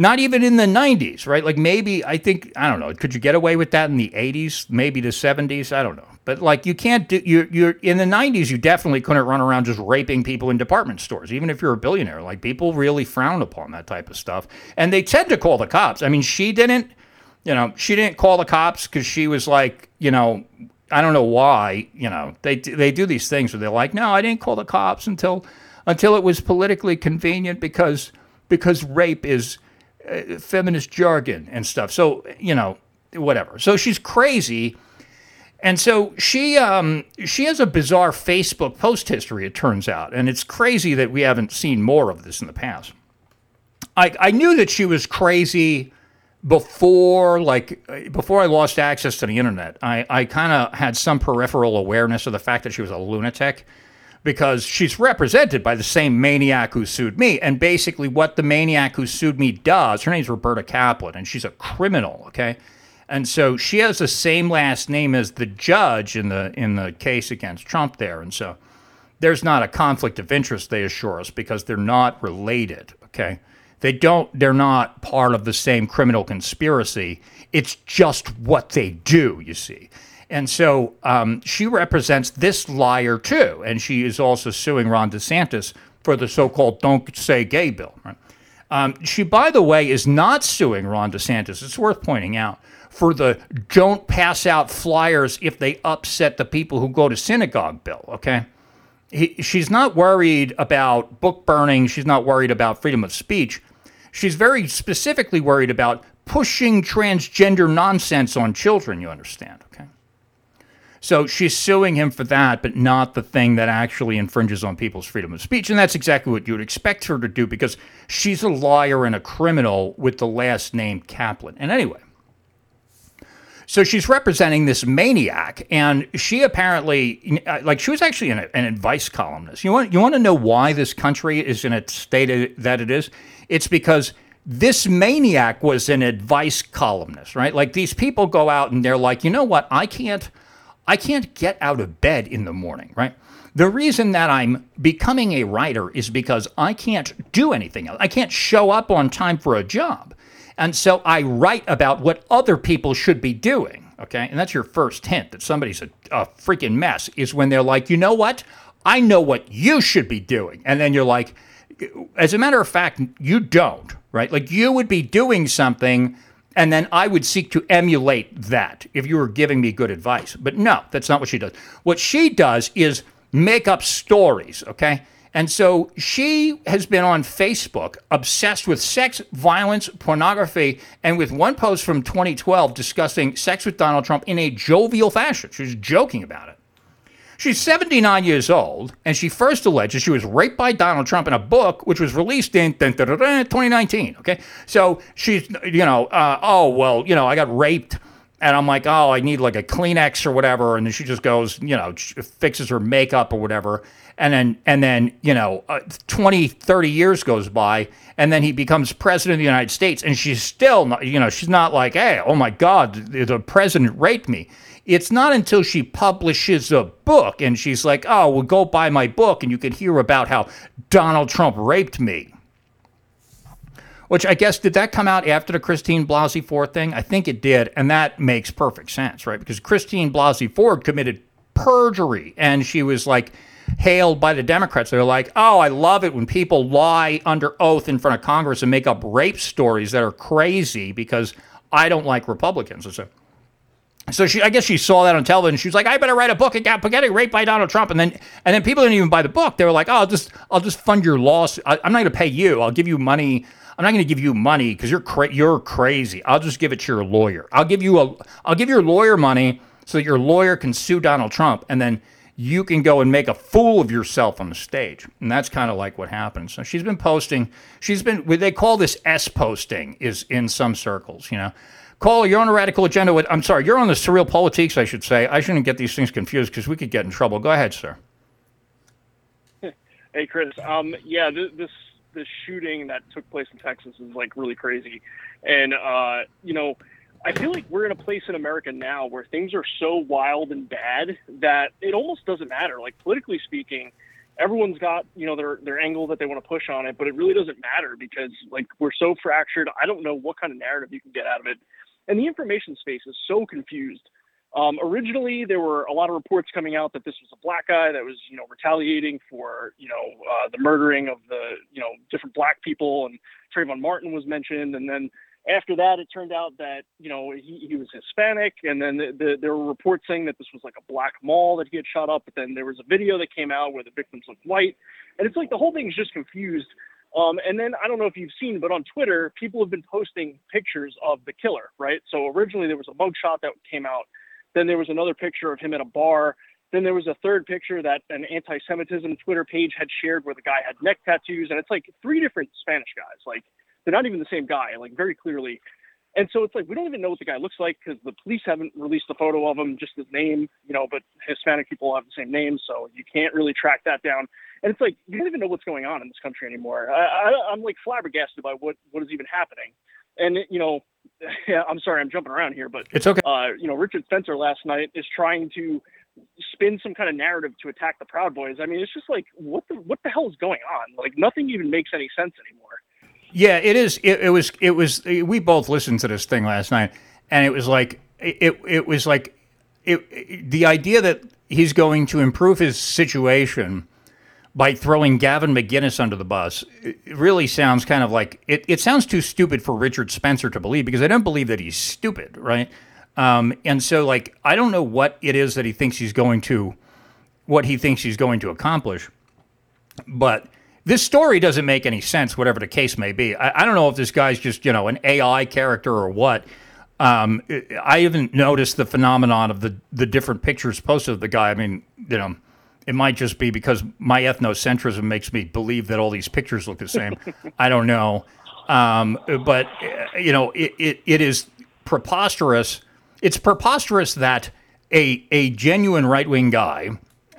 Not even in the 90s, right? Like maybe I think I don't know. Could you get away with that in the 80s, maybe the 70s? I don't know. But like you can't do you're, you're in the 90s you definitely couldn't run around just raping people in department stores even if you're a billionaire. Like people really frown upon that type of stuff. And they tend to call the cops. I mean, she didn't you know, she didn't call the cops cuz she was like, you know, I don't know why, you know. They they do these things where they're like, "No, I didn't call the cops until until it was politically convenient because because rape is uh, feminist jargon and stuff." So, you know, whatever. So she's crazy and so she um, she has a bizarre Facebook post history, it turns out, and it's crazy that we haven't seen more of this in the past. I, I knew that she was crazy before like before I lost access to the internet. I, I kind of had some peripheral awareness of the fact that she was a lunatic because she's represented by the same maniac who sued me. And basically what the maniac who sued me does, her name's Roberta Kaplan, and she's a criminal, okay? And so she has the same last name as the judge in the in the case against Trump there. And so there's not a conflict of interest, they assure us, because they're not related. Okay. They don't, they're not part of the same criminal conspiracy. It's just what they do, you see. And so um, she represents this liar too. And she is also suing Ron DeSantis for the so called Don't Say Gay bill. Right? Um, she, by the way, is not suing Ron DeSantis. It's worth pointing out for the don't pass out flyers if they upset the people who go to synagogue bill, okay? He, she's not worried about book burning. She's not worried about freedom of speech. She's very specifically worried about pushing transgender nonsense on children, you understand, okay? So she's suing him for that, but not the thing that actually infringes on people's freedom of speech. And that's exactly what you would expect her to do because she's a liar and a criminal with the last name Kaplan. And anyway, so she's representing this maniac, and she apparently, like, she was actually an, an advice columnist. You want, you want to know why this country is in a state that it is? It's because this maniac was an advice columnist, right? Like, these people go out and they're like, you know what? I can't, I can't get out of bed in the morning, right? The reason that I'm becoming a writer is because I can't do anything else. I can't show up on time for a job. And so I write about what other people should be doing. Okay. And that's your first hint that somebody's a, a freaking mess is when they're like, you know what? I know what you should be doing. And then you're like, as a matter of fact, you don't, right? Like you would be doing something and then I would seek to emulate that if you were giving me good advice. But no, that's not what she does. What she does is make up stories, okay? And so she has been on Facebook obsessed with sex, violence, pornography, and with one post from 2012 discussing sex with Donald Trump in a jovial fashion. She was joking about it. She's 79 years old, and she first alleges she was raped by Donald Trump in a book which was released in 2019. Okay, so she's, you know, uh, oh, well, you know, I got raped and I'm like, oh, I need like a Kleenex or whatever. And then she just goes, you know, fixes her makeup or whatever. And then, and then, you know, uh, 20, 30 years goes by, and then he becomes president of the United States. And she's still not, you know, she's not like, hey, oh my God, the president raped me. It's not until she publishes a book and she's like, oh, well, go buy my book and you can hear about how Donald Trump raped me which I guess did that come out after the Christine Blasey Ford thing? I think it did, and that makes perfect sense, right? Because Christine Blasey Ford committed perjury, and she was like hailed by the Democrats. They're like, "Oh, I love it when people lie under oath in front of Congress and make up rape stories that are crazy because I don't like Republicans." So, so she, I guess she saw that on television. She was like, "I better write a book about getting raped by Donald Trump." And then, and then people didn't even buy the book. They were like, "Oh, I'll just, I'll just fund your loss. I, I'm not going to pay you. I'll give you money." I'm not going to give you money because you're cra- you're crazy. I'll just give it to your lawyer. I'll give you a I'll give your lawyer money so that your lawyer can sue Donald Trump, and then you can go and make a fool of yourself on the stage. And that's kind of like what happened. So she's been posting. She's been they call this S posting is in some circles. You know. Cole, you're on a radical agenda. With, I'm sorry, you're on the SurrealPolitiks, I should say. I shouldn't get these things confused because we could get in trouble. Go ahead, sir. Hey, Chris. Um, yeah, this this shooting that took place in Texas is like really crazy, and uh, you know, I feel like we're in a place in America now where things are so wild and bad that it almost doesn't matter. Like politically speaking, everyone's got you know their their angle that they want to push on it, but it really doesn't matter because like we're so fractured. I don't know what kind of narrative you can get out of it, and the information space is so confused. Um, originally, there were a lot of reports coming out that this was a black guy that was, you know, retaliating for, you know, uh, the murdering of the, you know, different black people, and Trayvon Martin was mentioned, and then after that, it turned out that, you know, he, he was Hispanic, and then the, the, there were reports saying that this was like a black mall that he had shot up, but then there was a video that came out where the victims looked white, and it's like the whole thing is just confused. Um, and then I don't know if you've seen, but on Twitter, people have been posting pictures of the killer, right? So originally there was a mugshot that came out then there was another picture of him at a bar. Then there was a third picture that an anti-Semitism Twitter page had shared where the guy had neck tattoos, and it's like three different Spanish guys. Like they're not even the same guy, like very clearly. And so it's like we don't even know what the guy looks like because the police haven't released a photo of him, just his name, you know. But Hispanic people have the same name, so you can't really track that down. And it's like you don't even know what's going on in this country anymore. I, I, I'm like flabbergasted by what what is even happening. And you know, yeah, I'm sorry, I'm jumping around here, but it's okay. Uh, you know, Richard Spencer last night is trying to spin some kind of narrative to attack the Proud Boys. I mean, it's just like what the what the hell is going on? Like nothing even makes any sense anymore. Yeah, it is. It, it was. It was. We both listened to this thing last night, and it was like it. It was like it, the idea that he's going to improve his situation by throwing Gavin McInnes under the bus really sounds kind of like it, it sounds too stupid for Richard Spencer to believe because I don't believe that he's stupid, right? Um, and so, like, I don't know what it is that he thinks he's going to, what he thinks he's going to accomplish, but this story doesn't make any sense, whatever the case may be. I, I don't know if this guy's just, you know, an AI character or what. Um, I haven't noticed the phenomenon of the, the different pictures posted of the guy. I mean, you know, it might just be because my ethnocentrism makes me believe that all these pictures look the same. I don't know. Um, but, uh, you know, it, it, it is preposterous. It's preposterous that a, a genuine right wing guy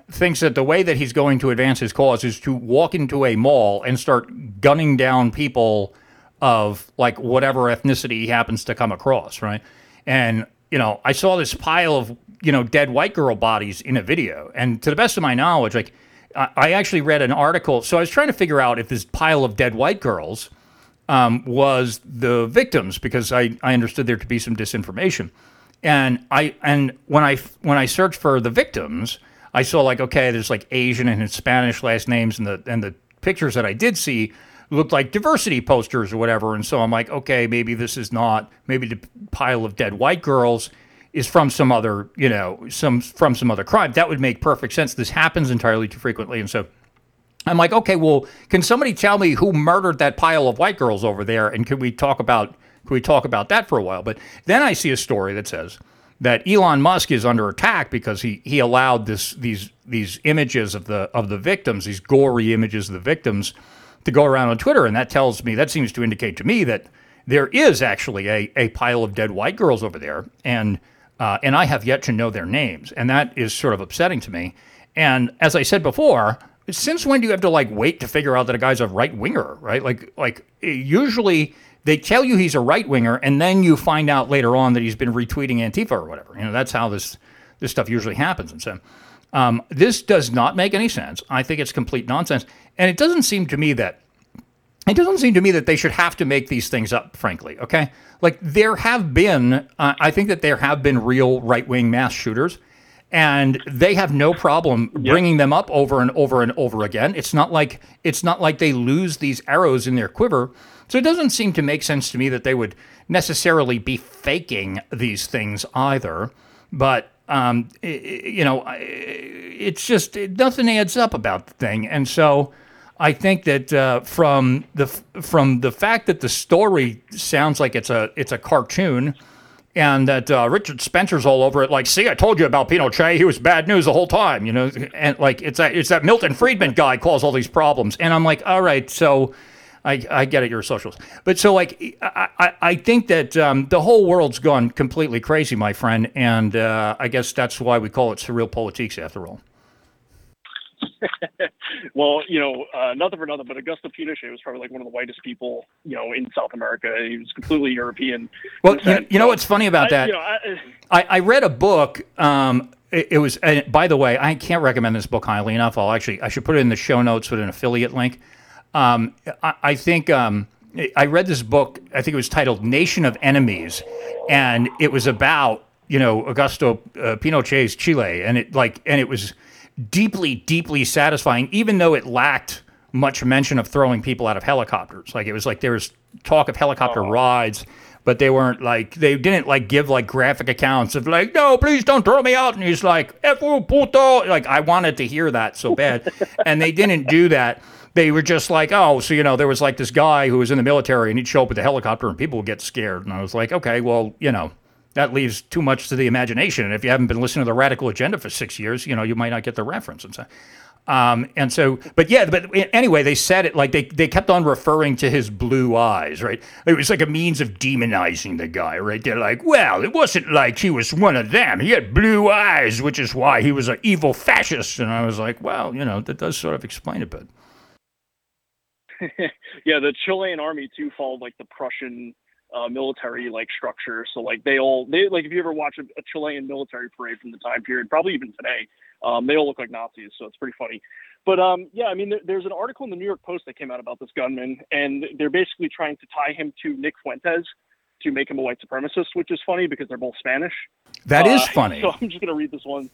thinks that the way that he's going to advance his cause is to walk into a mall and start gunning down people of like whatever ethnicity he happens to come across, right? And, you know, I saw this pile of you know, dead white girl bodies in a video. And to the best of my knowledge, like I actually read an article. So I was trying to figure out if this pile of dead white girls um, was the victims because I, I understood there to be some disinformation. And I and when I when I searched for the victims, I saw like okay, there's like Asian and Spanish last names, and the and the pictures that I did see looked like diversity posters or whatever. And so I'm like, okay, maybe this is not maybe the pile of dead white girls is from some other, you know, some from some other crime. That would make perfect sense. This happens entirely too frequently, and so I'm like, okay, well, can somebody tell me who murdered that pile of white girls over there, and can we talk about can we talk about that for a while? But then I see a story that says that Elon Musk is under attack because he he allowed this these these images of the of the victims, these gory images of the victims, to go around on Twitter, and that tells me that seems to indicate to me that there is actually a, a pile of dead white girls over there, and uh, and I have yet to know their names, and that is sort of upsetting to me. And as I said before, since when do you have to like wait to figure out that a guy's a right winger, right? Like, like usually they tell you he's a right winger, and then you find out later on that he's been retweeting Antifa or whatever. You know, that's how this this stuff usually happens. And so, um, this does not make any sense. I think it's complete nonsense, and it doesn't seem to me that it doesn't seem to me that they should have to make these things up. Frankly, okay, like there have been, uh, I think that there have been real right wing mass shooters, and they have no problem yep. bringing them up over and over and over again. It's not like it's not like they lose these arrows in their quiver. So it doesn't seem to make sense to me that they would necessarily be faking these things either. But um, you know, it's just nothing adds up about the thing, and so I think that uh, from the from the fact that the story sounds like it's a it's a cartoon, and that uh, Richard Spencer's all over it, like, see, I told you about Pinochet. He was bad news the whole time, you know, and like it's that it's that Milton Friedman guy caused all these problems, and I'm like, all right, so. I, I get it, you're a socialist. But so, like, I, I, I think that um, the whole world's gone completely crazy, my friend. And uh, I guess that's why we call it SurrealPolitiks after all. well, you know, uh, nothing for nothing, but Augusto Pinochet was probably like one of the whitest people, you know, in South America. He was completely European. Well, you, you, know what's funny about I, that? You know, I, I, read a book. Um, it, it was, by the way, I can't recommend this book highly enough. I'll actually, I should put it in the show notes with an affiliate link. Um, I, I, think um, I read this book. I think it was titled "Nation of Enemies," and it was about you know Augusto uh, Pinochet's Chile, and it like, and it was deeply, deeply satisfying, even though it lacked much mention of throwing people out of helicopters. Like it was like there was talk of helicopter oh. rides, but they weren't like they didn't like give like graphic accounts of like, no, please don't throw me out. And he's like, F puto. Like I wanted to hear that so bad. and they didn't do that. They were just like, oh, so you know, there was like this guy who was in the military and he'd show up with a helicopter and people would get scared. And I was like, okay, well, you know, that leaves too much to the imagination. And if you haven't been listening to the Radical Agenda for six years, you know you might not get the reference and so. Um, and so, but yeah, but anyway, they said it like they, they kept on referring to his blue eyes, right? It was like a means of demonizing the guy, right? They're like, well, it wasn't like he was one of them. He had blue eyes, which is why he was an evil fascist. And I was like, well, you know, that does sort of explain it, but. yeah, the Chilean army too followed like the Prussian uh, military like structure. So like they all they like if you ever watch a, a, Chilean military parade from the time period, probably even today, um, they all look like Nazis. So it's pretty funny. But um, yeah, I mean, there, there's an article in the New York Post that came out about this gunman, and they're basically trying to tie him to Nick Fuentes to make him a white supremacist, which is funny because they're both Spanish. That is Uh, funny. So I'm just gonna read this one.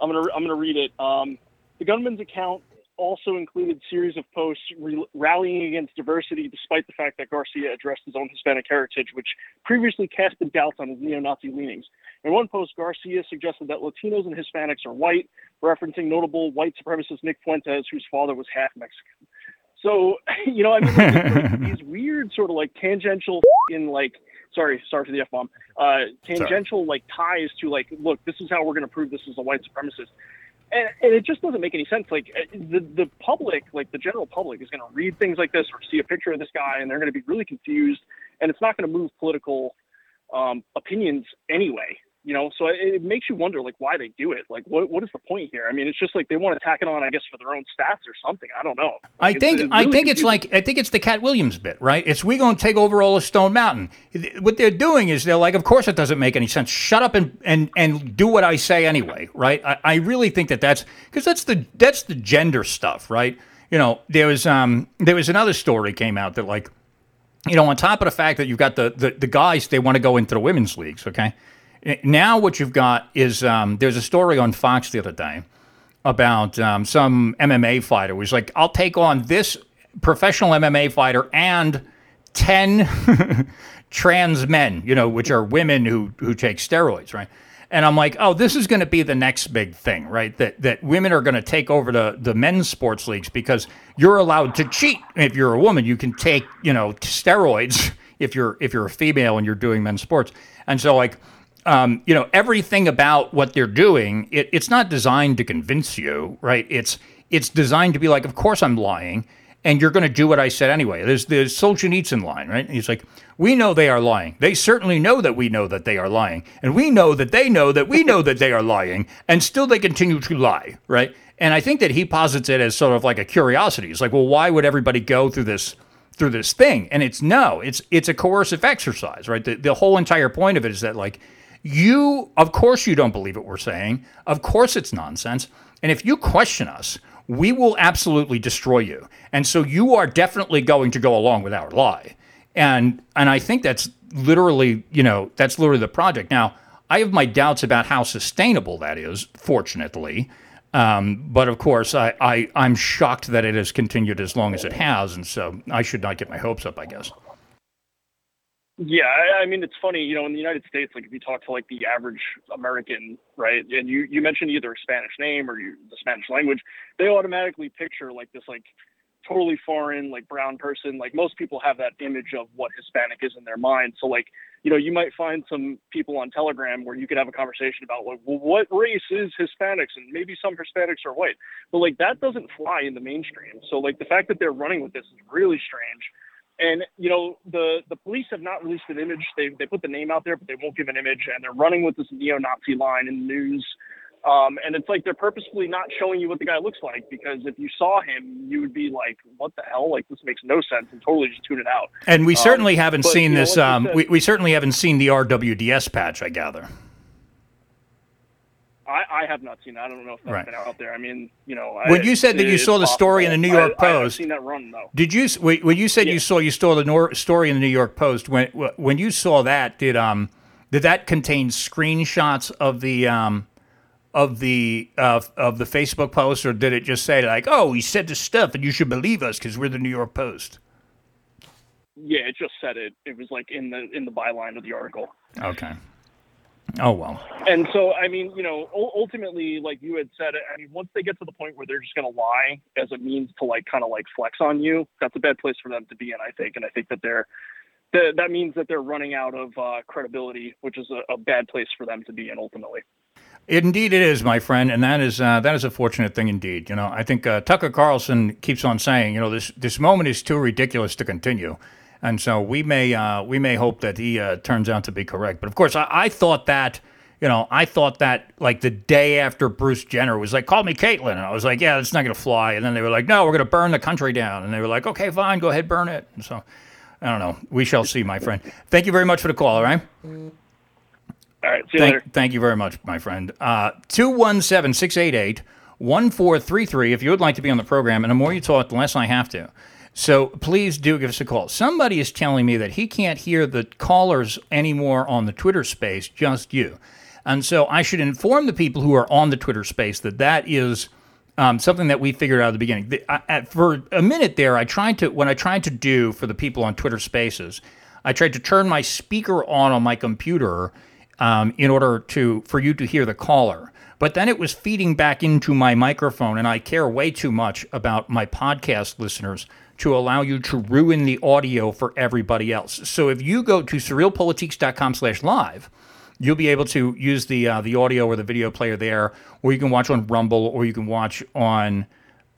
I'm gonna I'm gonna read it. Um, the gunman's account also included series of posts re- rallying against diversity, despite the fact that Garcia addressed his own Hispanic heritage, which previously casted doubts on his neo-Nazi leanings. In one post, Garcia suggested that Latinos and Hispanics are white, referencing notable white supremacist Nick Fuentes, whose father was half Mexican. So, you know, I mean, like, like, these weird sort of like tangential in like, sorry, sorry for the f bomb, uh, tangential like ties to like, look, this is how we're going to prove this is a white supremacist. And, and it just doesn't make any sense. Like uh, the the public, like the general public, is going to read things like this or see a picture of this guy, and they're going to be really confused, and it's not going to move political um, opinions anyway. You know, so it, it makes you wonder, like, why they do it. Like, what what is the point here? I mean, it's just like they want to tack it on, I guess, for their own stats or something. I don't know. I Like, think it's- it's I really think it's like I think it's the Katt Williams bit, right? It's we going to take over all of Stone Mountain. What they're doing is they're like, of course it doesn't make any sense. Shut up and and and do what I say anyway, right? I, I really think that that's because that's the that's the gender stuff, right? You know, there was um there was another story came out that like, you know, on top of the fact that you've got the the, the guys they want to go into the women's leagues, okay. Now what you've got is um, there's a story on Fox the other day about um, some MMA fighter who's like, I'll take on this professional MMA fighter and 10 trans men, you know, which are women who, who take steroids, right? And I'm like, oh, this is going to be the next big thing, right? That that women are going to take over the, the men's sports leagues because you're allowed to cheat. If you're a woman, you can take, you know, steroids if you're if you're a female and you're doing men's sports. And so like um, you know, everything about what they're doing, it, it's not designed to convince you, right? It's it's designed to be like, of course I'm lying, and you're going to do what I said anyway. There's the Solzhenitsyn line, right? He's like, we know they are lying. They certainly know that we know that they are lying, and we know that they know that we know that they are lying, and still they continue to lie, right? And I think that he posits it as sort of like a curiosity. It's like, well, why would everybody go through this? through this thing and it's no it's it's a coercive exercise right the, the whole entire point of it is that like you of course you don't believe what we're saying. Of course it's nonsense. And if you question us we will absolutely destroy you. And so you are definitely going to go along with our lie. And and i think that's literally you know that's literally the project. Now i have my doubts about how sustainable that is fortunately. Um, but of course, I, I, I'm shocked that it has continued as long as it has, and so I should not get my hopes up, I guess. Yeah, I, I mean it's funny, you know, in the United States, like if you talk to like the average American, right, and you you mention either a Spanish name or you, the Spanish language, they automatically picture like this like totally foreign like brown person. Like most people have that image of what Hispanic is in their mind. So like you know you might find some people on Telegram where you could have a conversation about like well what race is Hispanics and maybe some Hispanics are white, but like that doesn't fly in the mainstream. So like the fact that they're running with this is really strange. And you know the the police have not released an image. They they put the name out there, but they won't give an image. And they're running with this neo-Nazi line in the news. Um, and it's like they're purposefully not showing you what the guy looks like because if you saw him, you would be like, "What the hell? Like this makes no sense," and totally just tune it out. And we certainly haven't but, seen you know, this. like Um, said- we, we certainly haven't seen the RWDS patch. I gather. I, I have not seen that. I don't know if that's Right. been out there. I mean, you know, When I, you said that you saw the story in the. New York I, I, Post- seen that run though. Did you? When you said you saw you saw the nor- story in the New York Post, when when you saw that, did um did that contain screenshots of the um of the uh, of the Facebook post, or did it just say like, oh, he said this stuff and you should believe us because we're the New York Post? Yeah, it just said it. It was like in the in the byline of the article. Okay. Oh well. And so, I mean, you know, ultimately, like you had said, I mean, once they get to the point where they're just going to lie as a means to like kind of like flex on you, that's a bad place for them to be in, I think. And I think that they're that that means that they're running out of uh, credibility, which is a, a bad place for them to be in ultimately. Indeed, it is, my friend, and that is uh, that is a fortunate thing indeed. You know, I think uh, Tucker Carlson keeps on saying, you know, this this moment is too ridiculous to continue, and so we may uh, we may hope that he uh, turns out to be correct. But of course, I, I thought that. You know, I thought that like the day after Bruce Jenner was like, "Call me Caitlyn," and I was like, "Yeah, it's not going to fly." And then they were like, "No, we're going to burn the country down," and they were like, "Okay, fine, go ahead, burn it." And so, I don't know. We shall see, my friend. Thank you very much for the call. All right. All right, see you later. Thank, thank you very much, my friend. Uh, 217 688 1433 if you would like to be on the program. And the more you talk, the less I have to. So please do give us a call. Somebody is telling me that he can't hear the callers anymore on the Twitter space, just you. And so I should inform the people who are on the Twitter space that that is um, something that we figured out at the beginning. The, I, at, for a minute there, I tried to, when I tried to do for the people on Twitter spaces, I tried to turn my speaker on on my computer um, in order to for you to hear the caller. But then it was feeding back into my microphone, and I care way too much about my podcast listeners to allow you to ruin the audio for everybody else. So if you go to surrealpolitiks.com slash live, you'll be able to use the uh, the audio or the video player there, or you can watch on Rumble, or you can watch on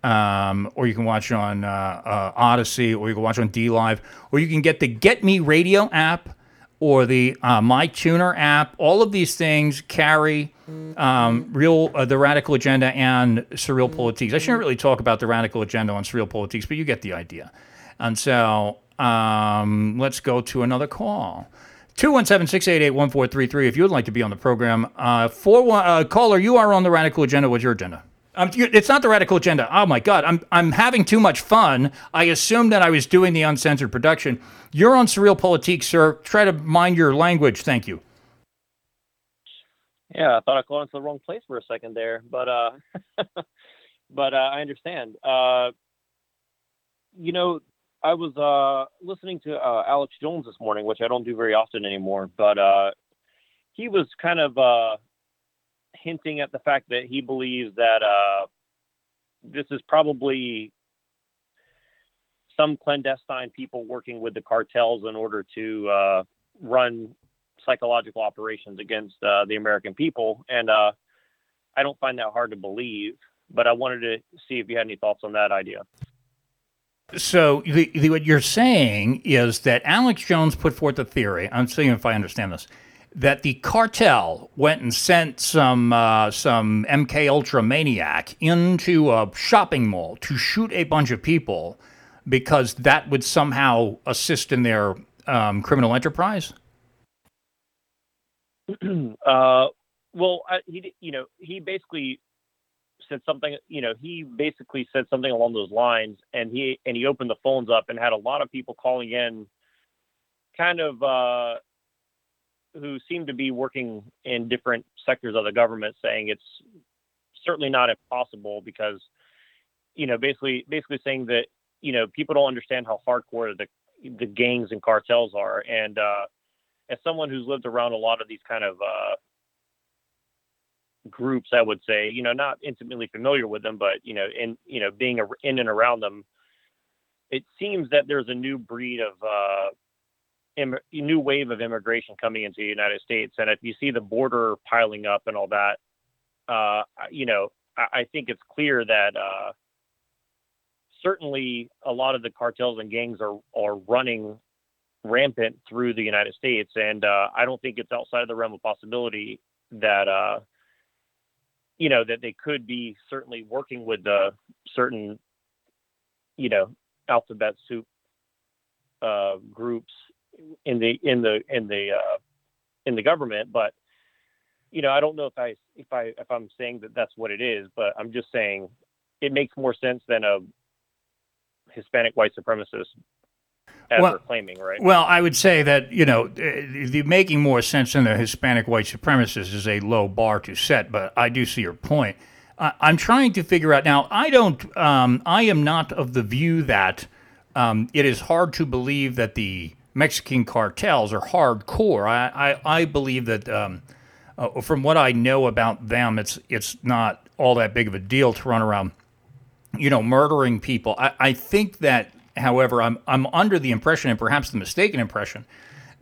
um, or you can watch on uh, uh, Odysee, or you can watch on DLive, or you can get the Get Me Radio app or the uh, My Tuner app. All of these things carry um, real uh, the Radical Agenda and SurrealPolitiks. I shouldn't really talk about the Radical Agenda on SurrealPolitiks, but you get the idea. And so um, let's go to another call. 217-688-1433 if you would like to be on the program. Uh, for uh, caller, you are on the Radical Agenda. What's your agenda? Um, it's not the radical agenda. Oh my God, I'm I'm having too much fun. I assumed that I was doing the uncensored production. You're on surreal politique, sir. Try to mind your language. Thank you. Yeah, I thought I called into the wrong place for a second there, but uh, but uh, I understand. Uh, you know, I was uh listening to uh, Alex Jones this morning, which I don't do very often anymore, but uh, he was kind of uh hinting at the fact that he believes that uh, this is probably some clandestine people working with the cartels in order to uh, run psychological operations against uh, the American people. And uh, I don't find that hard to believe, but I wanted to see if you had any thoughts on that idea. So, the, the, what you're saying is that Alex Jones put forth a theory. I'm seeing if I understand this that the cartel went and sent some uh, some MK Ultra maniac into a shopping mall to shoot a bunch of people because that would somehow assist in their um, criminal enterprise. uh, well, I, he you know he basically said something you know he basically said something along those lines and he and he opened the phones up and had a lot of people calling in kind of uh who seem to be working in different sectors of the government saying it's certainly not impossible because you know basically basically saying that you know people don't understand how hardcore the the gangs and cartels are. And uh as someone who's lived around a lot of these kind of uh groups i would say you know not intimately familiar with them but you know in you know being in and around them it seems that there's a new breed of uh Im- new wave of immigration coming into the United States, and if you see the border piling up and all that, uh, you know, I, I, think it's clear that uh, certainly a lot of the cartels and gangs are are running rampant through the United States, and uh, I don't think it's outside of the realm of possibility that uh, you know that they could be certainly working with the certain you know alphabet soup uh, groups in the in the in the uh, in the government. But you know, I don't know if I if I if I'm saying that that's what it is, but I'm just saying it makes more sense than a Hispanic white supremacist as well, claiming, right? Well, I would say that you know the making more sense than a Hispanic white supremacist is a low bar to set, but I do see your point. I'm trying to figure out now. I don't. Um, I am not of the view that um, it is hard to believe that the Mexican cartels are hardcore. I, I, I believe that um, uh, from what I know about them, it's it's not all that big of a deal to run around, you know, murdering people. I, I think that, however, I'm I'm under the impression, and perhaps the mistaken impression,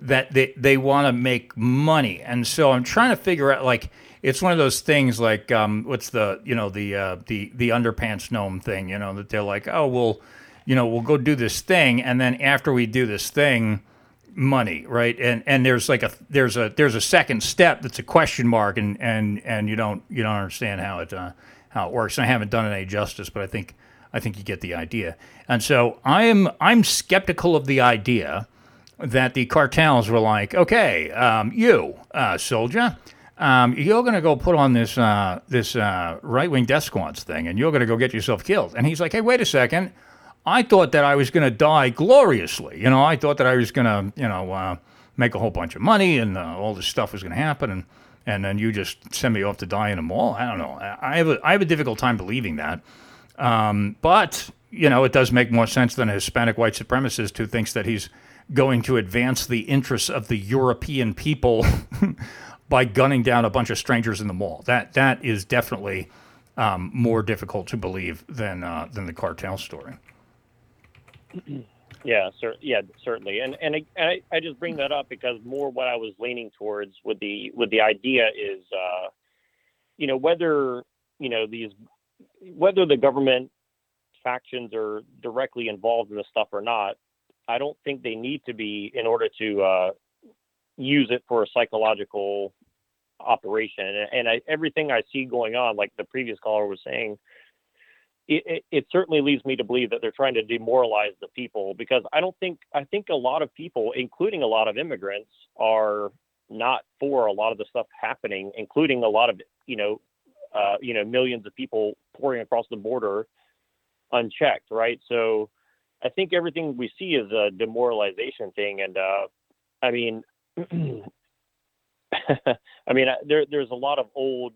that they, they want to make money, and so I'm trying to figure out like it's one of those things like um, what's the you know the uh, the the underpants gnome thing, you know, that they're like, oh well you know, we'll go do this thing, and then after we do this thing, money, right? And and there's like a there's a there's a second step that's a question mark, and and and you don't you don't understand how it uh, how it works. And I haven't done it any justice, but I think I think you get the idea. And so I'm I'm skeptical of the idea that the cartels were like, okay, um, you uh, soldier. um, you're going to go put on this uh, this uh, right wing death squads thing, and you're going to go get yourself killed." And he's like, "Hey, wait a second. I thought that I was going to die gloriously. You know, I thought that I was going to, you know, uh, make a whole bunch of money and uh, all this stuff was going to happen, and and then you just send me off to die in a mall. I don't know. I have a, I have a difficult time believing that. Um, but you know, it does make more sense than a Hispanic white supremacist who thinks that he's going to advance the interests of the European people by gunning down a bunch of strangers in the mall. That that is definitely um, more difficult to believe than uh, than the cartel story. Yeah, yeah, certainly, and and I, and I, I just bring that up because more what I was leaning towards with the with the idea is, uh, you know, whether you know these whether the government factions are directly involved in this stuff or not, I don't think they need to be in order to uh, use it for a psychological operation. And, and I, everything I see going on, like the previous caller was saying, it, it, it, certainly leads me to believe that they're trying to demoralize the people because I don't think I think a lot of people, including a lot of immigrants, are not for a lot of the stuff happening, including a lot of you know, uh, you know, millions of people pouring across the border unchecked, right? So I think everything we see is a demoralization thing, and uh, I mean, I mean, there there's a lot of old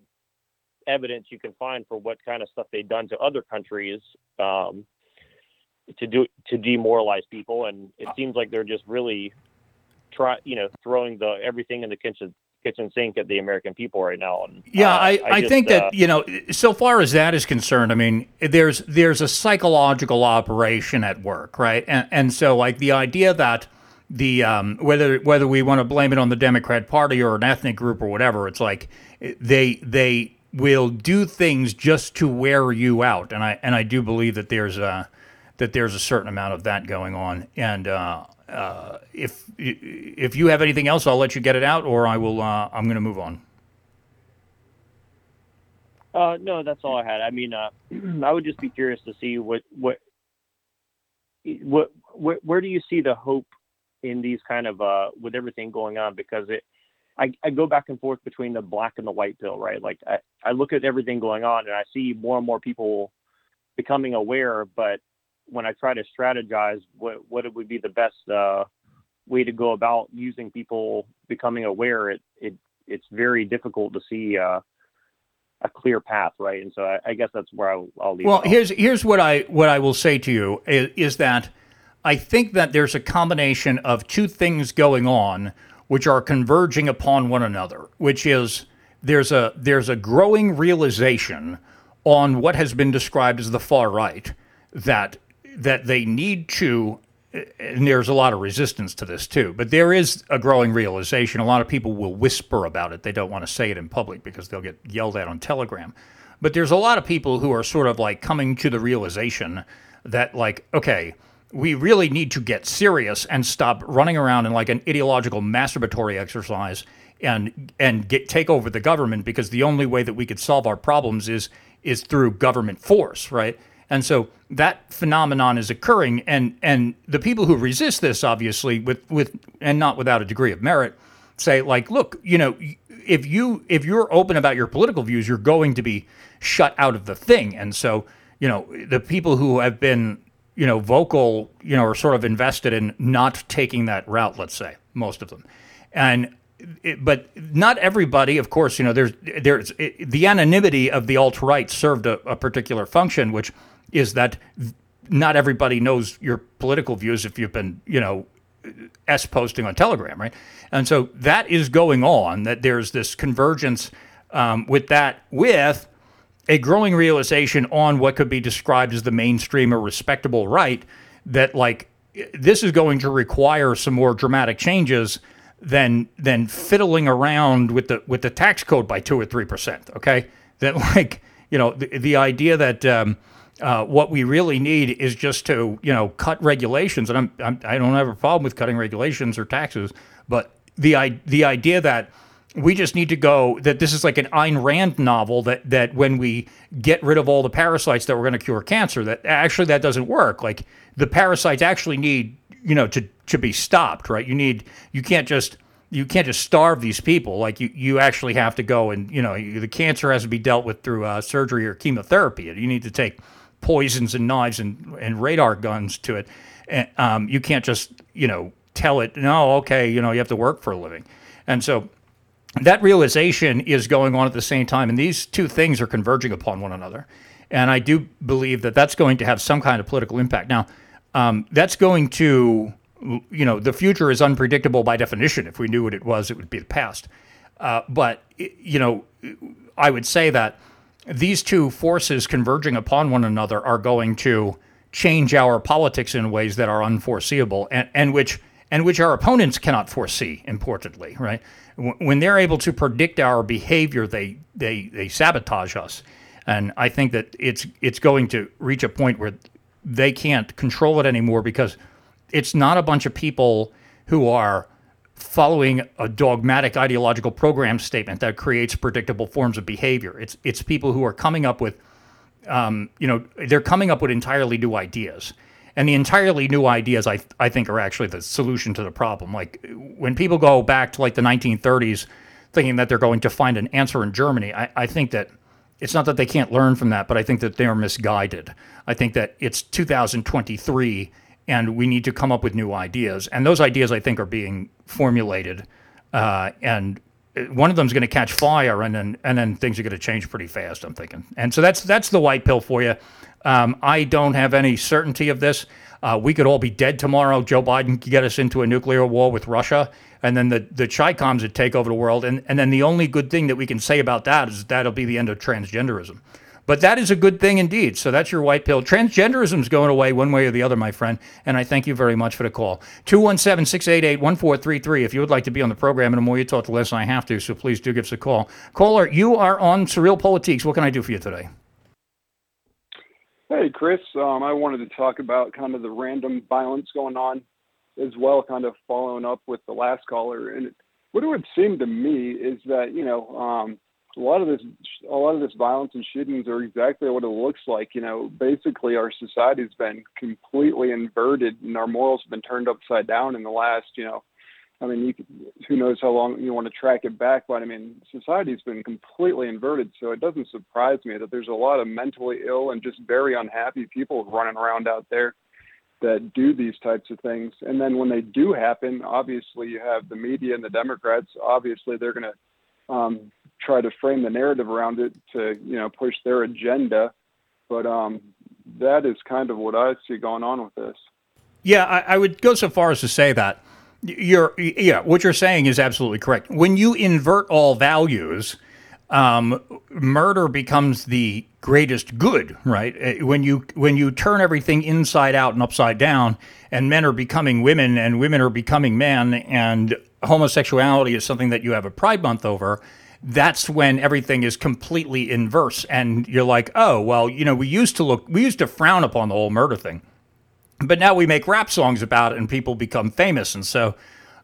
evidence you can find for what kind of stuff they've done to other countries um, to do to demoralize people, and it seems like they're just really try you know throwing the everything in the kitchen kitchen sink at the American people right now. And, yeah, uh, I, I, I just, think that uh, you know, so far as that is concerned, I mean, there's there's a psychological operation at work, right? And and so like the idea that the um, whether whether we want to blame it on the Democrat Party or an ethnic group or whatever, it's like they they will do things just to wear you out, and I and I do believe that there's a that there's a certain amount of that going on, and uh, uh, if if you have anything else, I'll let you get it out, or I will. Uh, I'm going to move on. Uh, no, that's all I had. I mean, uh, I would just be curious to see what what what where, where do you see the hope in these kind of uh, with everything going on because it I, I go back and forth between the black and the white pill, right? Like I, I look at everything going on and I see more and more people becoming aware, but when I try to strategize what what would be the best uh, way to go about using people becoming aware, it it it's very difficult to see uh, a clear path, right? And so I, I guess that's where I'll, I'll leave. Well, here's here's what I what I will say to you is, is that I think that there's a combination of two things going on which are converging upon one another, which is there's a there's a growing realization on what has been described as the far right that that they need to and there's a lot of resistance to this too but there is a growing realization. A lot of people will whisper about it. They don't want to say it in public because they'll get yelled at on telegram. But there's a lot of people who are sort of like coming to the realization that like okay we really need to get serious and stop running around in like an ideological masturbatory exercise and and get take over the government because the only way that we could solve our problems is is through government force, right? And so that phenomenon is occurring and and the people who resist this obviously with with and not without a degree of merit say like look, you know, if you if you're open about your political views, you're going to be shut out of the thing. And so, you know, the people who have been you know, vocal, you know, are sort of invested in not taking that route, let's say, most of them. And it, but not everybody, of course, you know, there's there's it, the anonymity of the alt right served a, a, particular function, which is that not everybody knows your political views if you've been, you know, s posting on Telegram, right? And so that is going on. That there's this convergence um, with that with a growing realization on what could be described as the mainstream or respectable right that like this is going to require some more dramatic changes than than fiddling around with the with the tax code by two or three percent. Okay, that like you know the, the idea that um, uh, what we really need is just to you know cut regulations, and I'm, I'm I don't have a problem with cutting regulations or taxes, but the the idea that we just need to go that this is like an Ayn Rand novel that that when we get rid of all the parasites that we're going to cure cancer that actually that doesn't work like the parasites actually need you know to to be stopped right you need you can't just you can't just starve these people. Like you, you actually have to go and you know you, the cancer has to be dealt with through uh, surgery or chemotherapy. You need to take poisons and knives and, and radar guns to it. And, um, you can't just you know tell it no okay you know you have to work for a living. And so that realization is going on at the same time, and these two things are converging upon one another. And I do believe that that's going to have some kind of political impact. Now, um, that's going to you know, the future is unpredictable by definition. If we knew what it was, it would be the past. Uh, but, you know, I would say that these two forces converging upon one another are going to change our politics in ways that are unforeseeable and, and which and which our opponents cannot foresee importantly right when they're able to predict our behavior they they they sabotage us and i think that it's it's going to reach a point where they can't control it anymore because it's not a bunch of people who are following a dogmatic ideological program statement that creates predictable forms of behavior. It's it's people who are coming up with, um, you know, they're coming up with entirely new ideas, and the entirely new ideas I I think are actually the solution to the problem. Like when people go back to like the 1930s, thinking that they're going to find an answer in Germany, I, I think that. It's not that they can't learn from that, but I think that they're misguided. I think that it's 2023 and we need to come up with new ideas. And those ideas, I think, are being formulated. Uh, and one of them is going to catch fire, and then and then things are going to change pretty fast. I'm thinking, and so that's that's the white pill for you. Um, I don't have any certainty of this. Uh, we could all be dead tomorrow. Joe Biden could get us into a nuclear war with Russia, and then the the Chicoms would take over the world. And and then the only good thing that we can say about that is that'll be the end of transgenderism. But that is a good thing indeed. So that's your white pill. Transgenderism is going away one way or the other, my friend. And I thank you very much for the call. 217 688 1433. If you would like to be on the program, and the more you talk, the less I have to. So please do give us a call. Caller, you are on SurrealPolitiks. What can I do for you today? Hey, Chris. Um, I wanted to talk about kind of the random violence going on as well, kind of following up with the last caller. And what it would seem to me is that, you know, um, a lot of this a lot of this violence and shootings are exactly what it looks like you know basically our society's been completely inverted and our morals have been turned upside down in the last you know i mean you could, who knows how long you want to track it back but i mean society's been completely inverted so it doesn't surprise me that there's a lot of mentally ill and just very unhappy people running around out there that do these types of things and then when they do happen obviously you have the media and the democrats obviously they're going to um, try to frame the narrative around it to you know push their agenda. But um, that is kind of what I see going on with this. Yeah, I, I would go so far as to say that you're yeah what you're saying is absolutely correct. When you invert all values, um, murder becomes the greatest good, right? Eh, when you when you turn everything inside out and upside down, and men are becoming women and women are becoming men, and homosexuality is something that you have a Pride Month over, that's when everything is completely inverse. And you're like, oh, well, you know, we used to look, we used to frown upon the whole murder thing. But now we make rap songs about it and people become famous. And so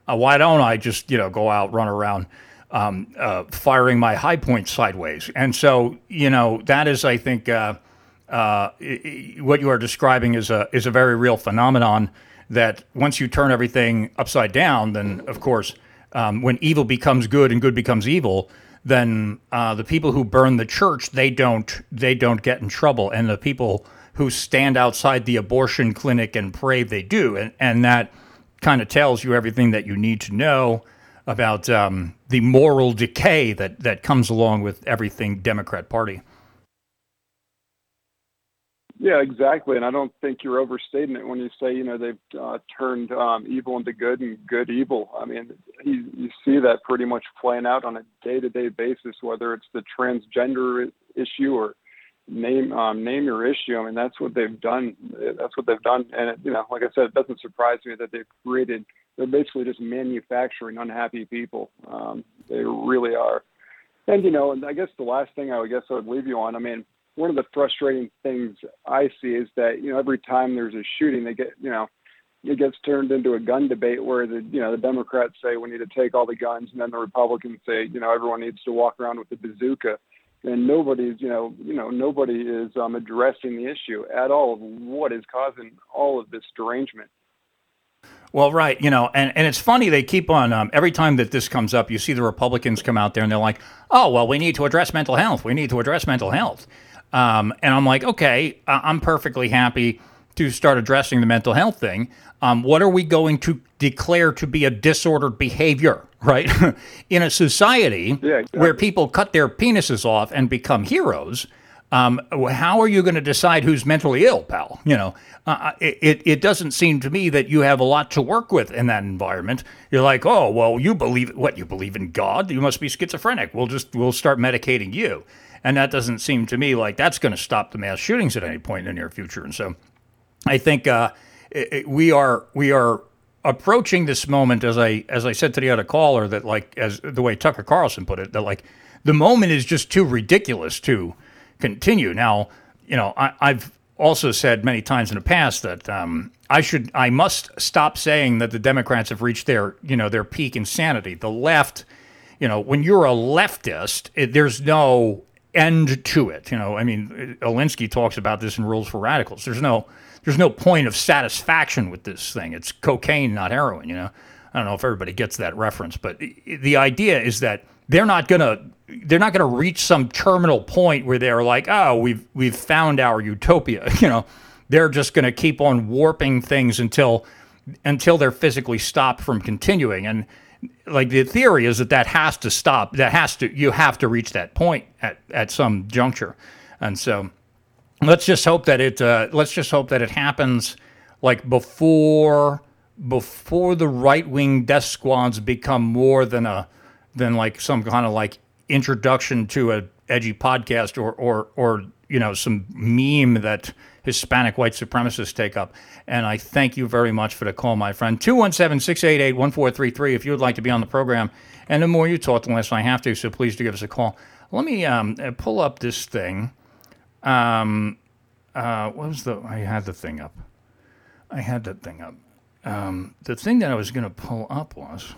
uh, why don't I just, you know, go out, run around, um, uh, firing my Hi-Point sideways? And so, you know, that is, I think, uh, uh what you are describing is a, is a very real phenomenon that once you turn everything upside down, then of course, um, when evil becomes good and good becomes evil, then uh, the people who burn the church they don't they don't get in trouble, and the people who stand outside the abortion clinic and pray they do, and and that kind of tells you everything that you need to know about um, the moral decay that that comes along with everything Democrat Party. Yeah, exactly. And I don't think you're overstating it when you say, you know, they've uh, turned um, evil into good and good evil. I mean, you, you see that pretty much playing out on a day to day basis, whether it's the transgender issue or name um, name your issue. I mean, that's what they've done. That's what they've done. And, it, you know, like I said, it doesn't surprise me that they've created, they're basically just manufacturing unhappy people. Um, they really are. And, you know, and I guess the last thing I would guess I would leave you on, I mean, one of the frustrating things I see is that you know every time there's a shooting, they get you know it gets turned into a gun debate where the you know the Democrats say we need to take all the guns, and then the Republicans say you know everyone needs to walk around with a bazooka, and nobody's you know you know nobody is um, addressing the issue at all of what is causing all of this derangement. Well, right, you know, and, and it's funny they keep on um, every time that this comes up, you see the Republicans come out there and they're like, "Oh, well, we need to address mental health. We need to address mental health." Um, and I'm like, okay, I'm perfectly happy to start addressing the mental health thing. Um, what are we going to declare to be a disordered behavior, right? In a society Yeah, exactly. where people cut their penises off and become heroes, um, how are you going to decide who's mentally ill, pal? You know, uh, it, it doesn't seem to me that you have a lot to work with in that environment. You're like, oh, well, you believe what? You believe in God? You must be schizophrenic. We'll just we'll start medicating you, and that doesn't seem to me like that's going to stop the mass shootings at any point in the near future. And so, I think uh, it, it- we are we are approaching this moment as I as I said to the other caller that like as the way Tucker Carlson put it that like the moment is just too ridiculous to continue. Now, you know, I, I've also said many times in the past that um, I should I must stop saying that the Democrats have reached their you know their peak insanity. The left you know, when you're a leftist, it, there's no end to it. You know, I mean, Alinsky talks about this in Rules for Radicals. There's no, there's no point of satisfaction with this thing. It's cocaine, not heroin. You know, I don't know if everybody gets that reference, but the idea is that they're not gonna, they're not gonna reach some terminal point where they're like, oh, we've we've found our utopia. You know, they're just gonna keep on warping things until until they're physically stopped from continuing and like the theory is that that has to stop that has to you have to reach that point at, at some juncture and so let's just hope that it uh, let's just hope that it happens like before before the right wing death squads become more than a than like some kind of like introduction to a edgy podcast or or or you know some meme that Hispanic white supremacists take up. And I thank you very much for the call, my friend. 217-688-1433 if you would like to be on the program. And the more you talk, the less I have to. So please do give us a call. Let me um, uh, pull up this thing. Um, uh, what was the? I had the thing up. I had that thing up. Um, the thing that I was going to pull up was.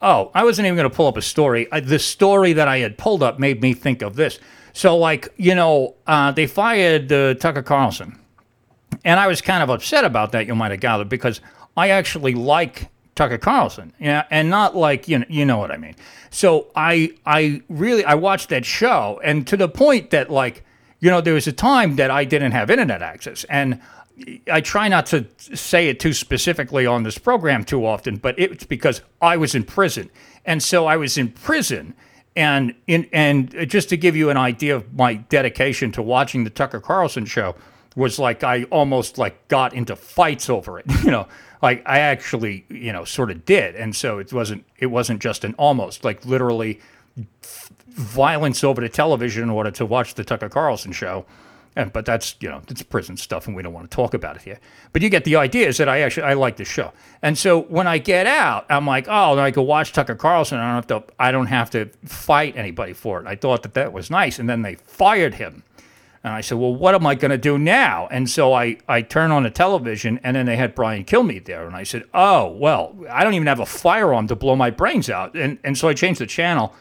Oh, I wasn't even going to pull up a story. I, the story that I had pulled up made me think of this. So, like, you know, uh, they fired uh, Tucker Carlson. And I was kind of upset about that, you might have gathered, because I actually like Tucker Carlson. Yeah, and not like, you know, you know what I mean. So I I really I watched that show and to the point that like, you know, there was a time that I didn't have internet access and I try not to say it too specifically on this program too often, but it's because I was in prison. And so I was in prison and in and just to give you an idea of my dedication to watching the Tucker Carlson show was like I almost like got into fights over it, you know. Like I actually, you know, sort of did. And so it wasn't it wasn't just an almost like literally violence over the television in order to watch the Tucker Carlson show. And, but that's you know it's prison stuff, and we don't want to talk about it here. But you get the idea is that I actually I like the show, and so when I get out, I'm like, oh, I can watch Tucker Carlson. I don't have to I don't have to fight anybody for it. I thought that that was nice, and then they fired him, and I said, well, what am I going to do now? And so I I turn on the television, and then they had Brian Kilmeade there, and I said, oh well, I don't even have a firearm to blow my brains out, and and so I changed the channel,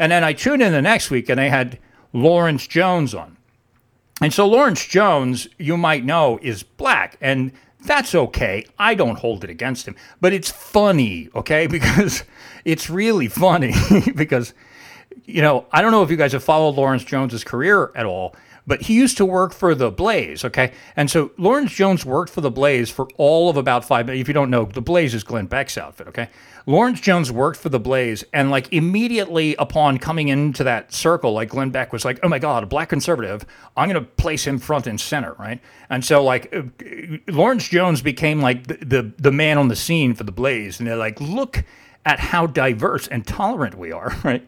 and then I tuned in the next week, and they had Lawrence Jones on. And so Lawrence Jones, you might know, is black, and that's okay. I don't hold it against him, but it's funny, okay? Because it's really funny because you know, I don't know if you guys have followed Lawrence Jones's career at all, but he used to work for the Blaze, okay? And so Lawrence Jones worked for the Blaze for all of about five. If you don't know, the Blaze is Glenn Beck's outfit, okay? Lawrence Jones worked for the Blaze, and like immediately upon coming into that circle, like Glenn Beck was like, oh my God, a black conservative, I'm going to place him front and center, right? And so like uh, Lawrence Jones became like the, the, the man on the scene for the Blaze, and they're like, look at how diverse and tolerant we are, right?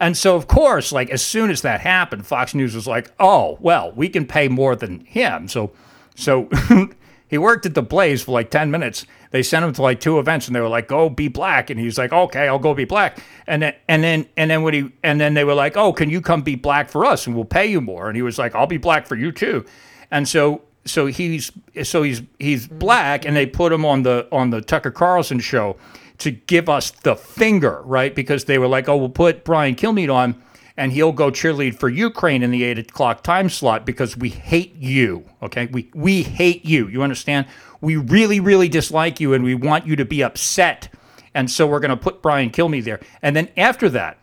And so, of course, like as soon as that happened, Fox News was like, "Oh, well, we can pay more than him." So, so he worked at the Blaze for like ten minutes. They sent him to like two events, and they were like, "Go be black," and he's like, "Okay, I'll go be black." And then, and then, and then when he, and then they were like, "Oh, can you come be black for us, and we'll pay you more?" And he was like, "I'll be black for you too." And so, so he's, so he's, he's black, and they put him on the on the Tucker Carlson show to give us the finger, right? Because they were like, oh, we'll put Brian Kilmeade on, and he'll go cheerlead for Ukraine in the eight o'clock time slot because we hate you. Okay, we we hate you. You understand? We really really dislike you, and we want you to be upset. And so we're going to put Brian Kilmeade there, and then after that,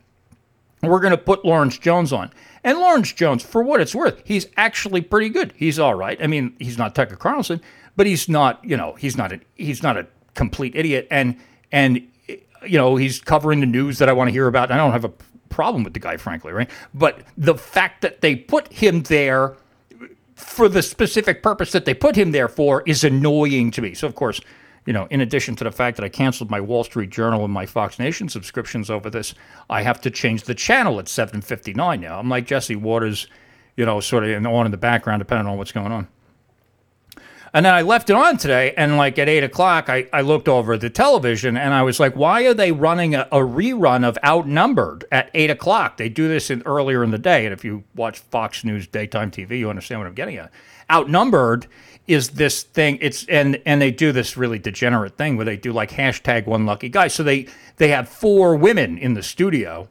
we're going to put Lawrence Jones on. And Lawrence Jones, for what it's worth, he's actually pretty good. He's all right. I mean, he's not Tucker Carlson, but he's not, you know, he's not a he's not a complete idiot. And and you know, he's covering the news that I want to hear about. I don't have a problem with the guy, frankly, right? But the fact that they put him there for the specific purpose that they put him there for is annoying to me. So, of course, you know, in addition to the fact that I canceled my Wall Street Journal and my Fox Nation subscriptions over this, I have to change the channel at 7:59 now. I'm like Jesse Watters, you know, sort of on in the background, depending on what's going on. And then I left it on today, and like at eight o'clock, I, I looked over the television and I was like, why are they running a, a rerun of Outnumbered at eight o'clock? They do this in, earlier in the day. And if you watch Fox News daytime TV, you understand what I'm getting at. Outnumbered is this thing it's and and they do this really degenerate thing where they do like hashtag one lucky guy so they they have four women in the studio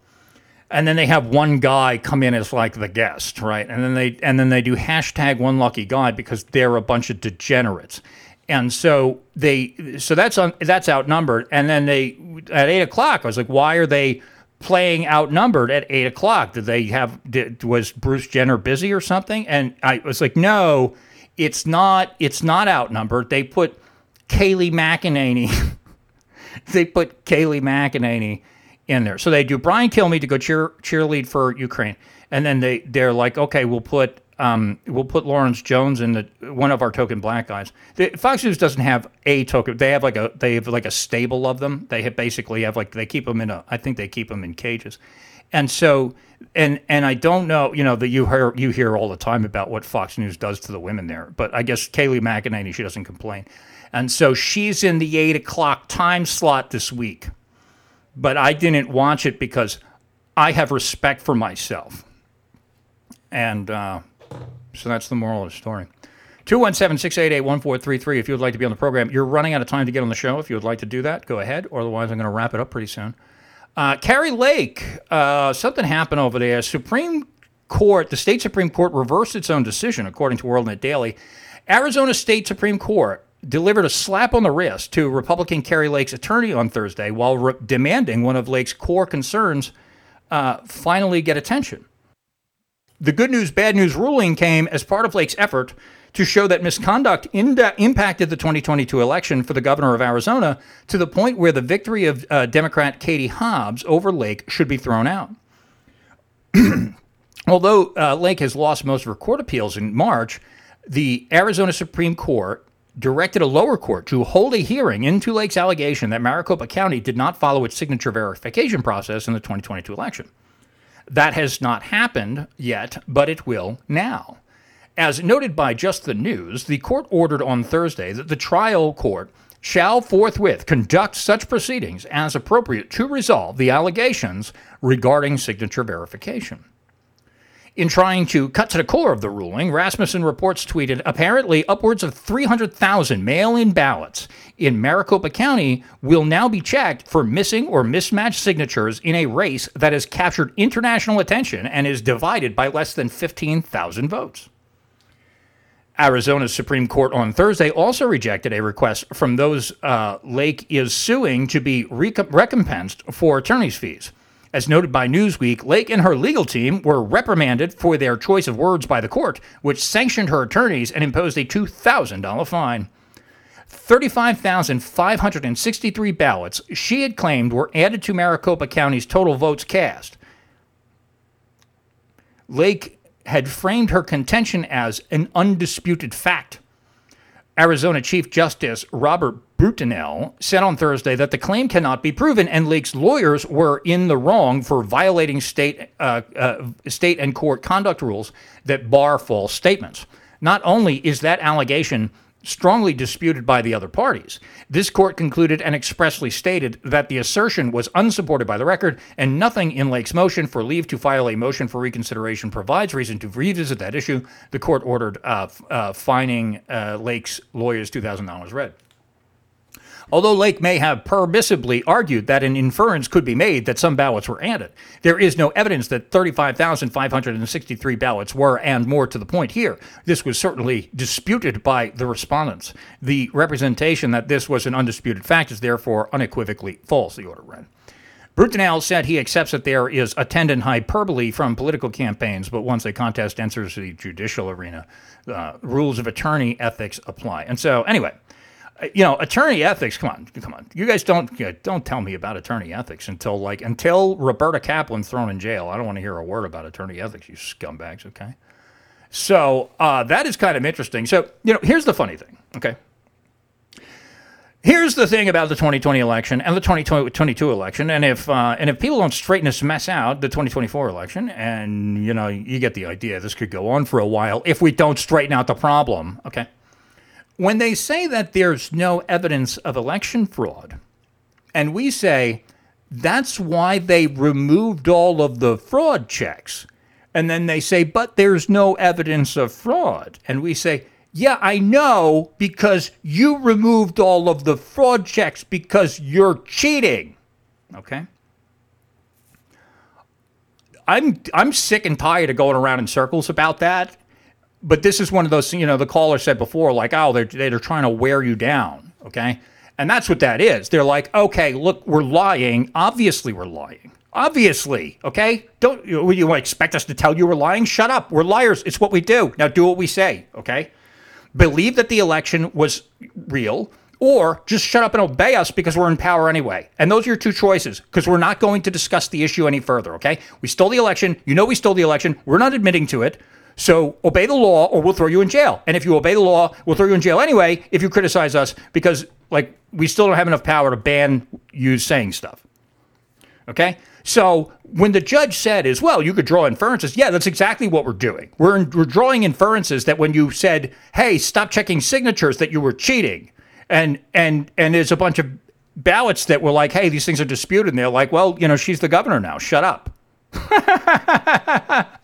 and then they have one guy come in as like the guest, right? And then they and then they do hashtag one lucky guy because they're a bunch of degenerates. And so they so that's on that's outnumbered. And then they at eight o'clock, I was like, why are they playing outnumbered at eight o'clock? Did they have did, was Bruce Jenner busy or something? And I was like, no, it's not. It's not outnumbered. They put Kayleigh McEnany. they put Kayleigh McEnany in there. So they do Brian Kilmeade to go cheer cheerlead for Ukraine, and then they they're like, okay, we'll put um, we'll put Lawrence Jones in the one of our token black guys. The, Fox News doesn't have a token. They have like a they have like a stable of them. They have basically have like they keep them in a. I think they keep them in cages, and so and and I don't know. You know that you hear you hear all the time about what Fox News does to the women there, but I guess Kayleigh McEnany she doesn't complain, and so she's in the eight o'clock time slot this week but I didn't watch it because I have respect for myself. And uh, so that's the moral of the story. 217 688 1433. If you would like to be on the program, you're running out of time to get on the show. If you would like to do that, go ahead. Otherwise, I'm going to wrap it up pretty soon. Uh, Kari Lake, uh, something happened over there. Supreme Court, the state Supreme Court reversed its own decision, according to WorldNet Daily. Arizona State Supreme Court delivered a slap on the wrist to Republican Kari Lake's attorney on Thursday while re- demanding one of Lake's core concerns uh, finally get attention. The good news, bad news ruling came as part of Lake's effort to show that misconduct impacted the 2022 election for the governor of Arizona to the point where the victory of uh, Democrat Katie Hobbs over Lake should be thrown out. Although uh, Lake has lost most of her court appeals in March, the Arizona Supreme Court directed a lower court to hold a hearing into Lake's allegation that Maricopa County did not follow its signature verification process in the 2022 election. That has not happened yet, but it will now. As noted by Just the News, the court ordered on Thursday that the trial court shall forthwith conduct such proceedings as appropriate to resolve the allegations regarding signature verification. In trying to cut to the core of the ruling, Rasmussen reports tweeted apparently upwards of 300,000 mail in ballots in Maricopa County will now be checked for missing or mismatched signatures in a race that has captured international attention and is divided by less than 15,000 votes. Arizona's Supreme Court on Thursday also rejected a request from those uh, Lake is suing to be recompensed for attorney's fees. As noted by Newsweek, Lake and her legal team were reprimanded for their choice of words by the court, which sanctioned her attorneys and imposed a $2,000 fine. 35,563 ballots she had claimed were added to Maricopa County's total votes cast. Lake had framed her contention as an undisputed fact. Arizona Chief Justice Robert Brutinel said on Thursday that the claim cannot be proven, and Lake's lawyers were in the wrong for violating state, uh, uh, state and court conduct rules that bar false statements. Not only is that allegation strongly disputed by the other parties. This court concluded and expressly stated that the assertion was unsupported by the record, and nothing in Lake's motion for leave to file a motion for reconsideration provides reason to revisit that issue. The court ordered uh, uh, fining uh, Lake's lawyers $2,000 red. Although Lake may have permissibly argued that an inference could be made that some ballots were added, there is no evidence that 35,563 ballots were, and more to the point here, this was certainly disputed by the respondents. The representation that this was an undisputed fact is therefore unequivocally false, the order ran. Brutinel said he accepts that there is attendant hyperbole from political campaigns, but once a contest enters the judicial arena, uh, rules of attorney ethics apply. And so, anyway, you know, attorney ethics. Come on, come on. You guys don't you know, don't tell me about attorney ethics until like until Roberta Kaplan's thrown in jail. I don't want to hear a word about attorney ethics, you scumbags. Okay. So uh, that is kind of interesting. So you know, here's the funny thing. Okay. Here's the thing about the 2020 election and the 2022 election, and if uh, and if people don't straighten this mess out, the 2024 election, and you know you get the idea. This could go on for a while if we don't straighten out the problem. Okay, when they say that there's no evidence of election fraud, and we say that's why they removed all of the fraud checks, and then they say, but there's no evidence of fraud, and we say yeah, I know because you removed all of the fraud checks because you're cheating. Okay? I'm I'm sick and tired of going around in circles about that. But this is one of those, you know, the caller said before, like, oh, they're they're trying to wear you down. Okay. And that's what that is. They're like, okay, look, we're lying. Obviously, we're lying. Obviously, okay? Don't you, you expect us to tell you we're lying? Shut up. We're liars. It's what we do. Now do what we say, okay? believe that the election was real, or just shut up and obey us because we're in power anyway. And those are your two choices because we're not going to discuss the issue any further, okay? We stole the election. You know we stole the election. We're not admitting to it. So obey the law or we'll throw you in jail. And if you obey the law, we'll throw you in jail anyway if you criticize us because like we still don't have enough power to ban you saying stuff. Okay? So when the judge said as well, you could draw inferences. Yeah, that's exactly what we're doing. We're, we're drawing inferences that when you said, "Hey, stop checking signatures," that you were cheating, and and and there's a bunch of ballots that were like, "Hey, these things are disputed," and they're like, "Well, you know, she's the governor now. Shut up."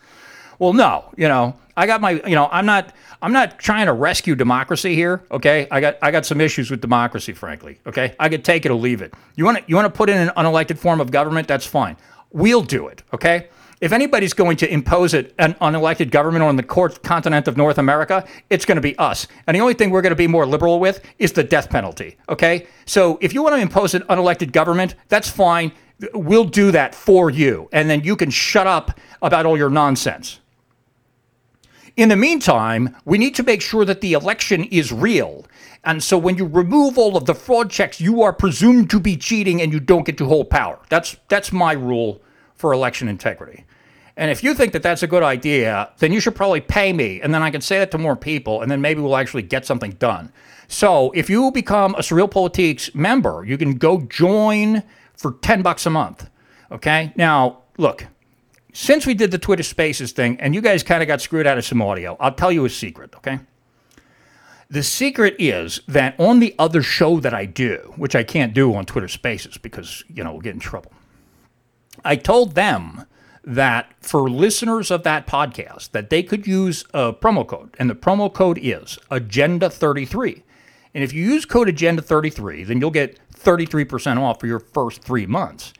well, no, you know, I got my, you know, I'm not, I'm not trying to rescue democracy here. Okay, I got, I got some issues with democracy, frankly. Okay, I could take it or leave it. You want to, you want to put in an unelected form of government? That's fine. We'll do it. Okay. If anybody's going to impose it, an unelected government on the continent of North America, it's going to be us. And the only thing we're going to be more liberal with is the death penalty. Okay. So if you want to impose an unelected government, that's fine. We'll do that for you. And then you can shut up about all your nonsense. In the meantime, we need to make sure that the election is real. And so when you remove all of the fraud checks, you are presumed to be cheating and you don't get to hold power. That's that's my rule for election integrity. And if you think that that's a good idea, then you should probably pay me and then I can say that to more people and then maybe we'll actually get something done. So, if you become a SurrealPolitiks member, you can go join for 10 bucks a month. Okay? Now, look, since we did the Twitter Spaces thing, and you guys kind of got screwed out of some audio, I'll tell you a secret, okay? The secret is that on the other show that I do, which I can't do on Twitter Spaces because, you know, we'll get in trouble, I told them that for listeners of that podcast that they could use a promo code and the promo code is agenda 33 and if you use code agenda 33 then you'll get 33% off for your first three months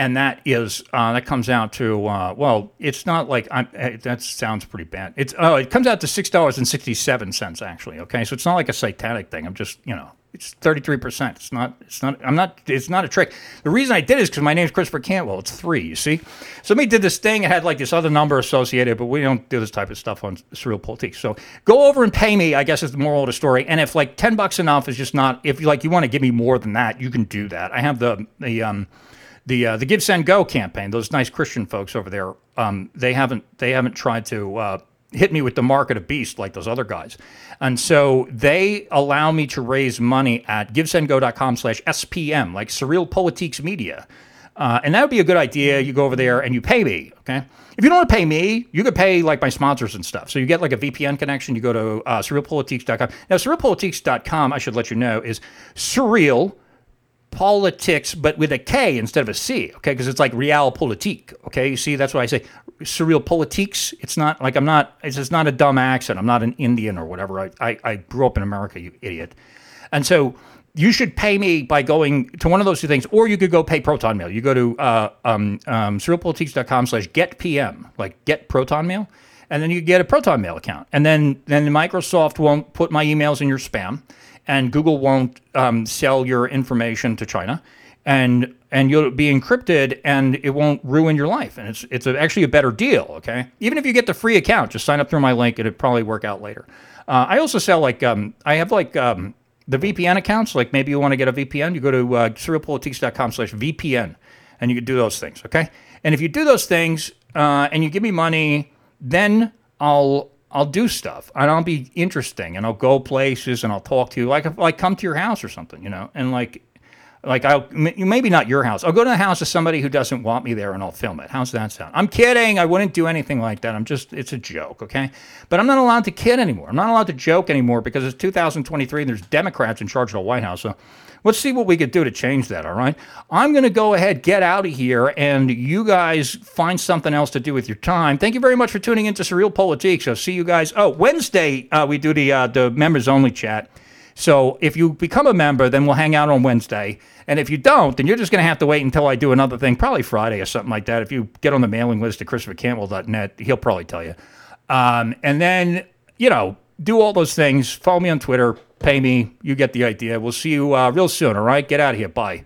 and that is uh, that comes out to uh, well, it's not like I'm, eh, that sounds pretty bad. It's oh, it comes out to six dollars and sixty seven cents actually. Okay, so it's not like a satanic thing. I'm just you know it's thirty three percent. It's not it's not I'm not it's not a trick. The reason I did it is because my name's Christopher Cantwell. It's three. You see, somebody did this thing. It had like this other number associated, but we don't do this type of stuff on SurrealPolitiks. So go over and pay me. I guess is the moral of the story. And if like ten bucks enough is just not if you like you want to give me more than that, you can do that. I have the the um the uh, the Give Send Go campaign. Those nice Christian folks over there, um, they haven't they haven't tried to uh, hit me with the mark of a beast like those other guys, and so they allow me to raise money at givesendgo.com/spm, like SurrealPolitiks Media. Uh, and that would be a good idea. You go over there and you pay me, okay? If you don't want to pay me, you could pay like my sponsors and stuff. So you get like a VPN connection. You go to uh, surrealpolitiks.com. Now, surrealpolitiks.com, I should let you know, is surreal politics, but with a K instead of a C, okay? Because it's like realpolitik, okay? You see, that's why I say SurrealPolitiks. It's not like I'm not, it's not a dumb accent. I'm not an Indian or whatever. I, I, I grew up in America, you idiot. And so you should pay me by going to one of those two things, or you could go pay Proton Mail. You go to uh, um, um, surrealpolitiks.com slash getpm, like get Proton Mail, and then you get a Proton Mail account. And then, then Microsoft won't put my emails in your spam, and Google won't um, sell your information to China. And and you'll be encrypted, and it won't ruin your life. And it's it's actually a better deal. Okay, even if you get the free account, just sign up through my link. It'll probably work out later. Uh, I also sell like um, I have like um, the VPN accounts. Like maybe you want to get a VPN, you go to uh, slash VPN, and you can do those things. Okay, and if you do those things uh, and you give me money, then I'll I'll do stuff and I'll be interesting and I'll go places and I'll talk to you like like come to your house or something, you know, and like like I'll maybe not your house. I'll go to the house of somebody who doesn't want me there and I'll film it. How's that sound? I'm kidding. I wouldn't do anything like that. I'm just it's a joke, okay? But I'm not allowed to kid anymore. I'm not allowed to joke anymore because it's 2023 and there's Democrats in charge of the White House. So let's see what we could do to change that, all right? I'm going to go ahead, get out of here, and you guys find something else to do with your time. Thank you very much for tuning into SurrealPolitiks. I'll see you guys. Oh, Wednesday, uh, we do the, uh, the members only chat. So if you become a member, then we'll hang out on Wednesday. And if you don't, then you're just going to have to wait until I do another thing, probably Friday or something like that. If you get on the mailing list at ChristopherCantwell.net, he'll probably tell you. Um, and then, you know, do all those things. Follow me on Twitter. Pay me. You get the idea. We'll see you uh, real soon, all right? Get out of here. Bye.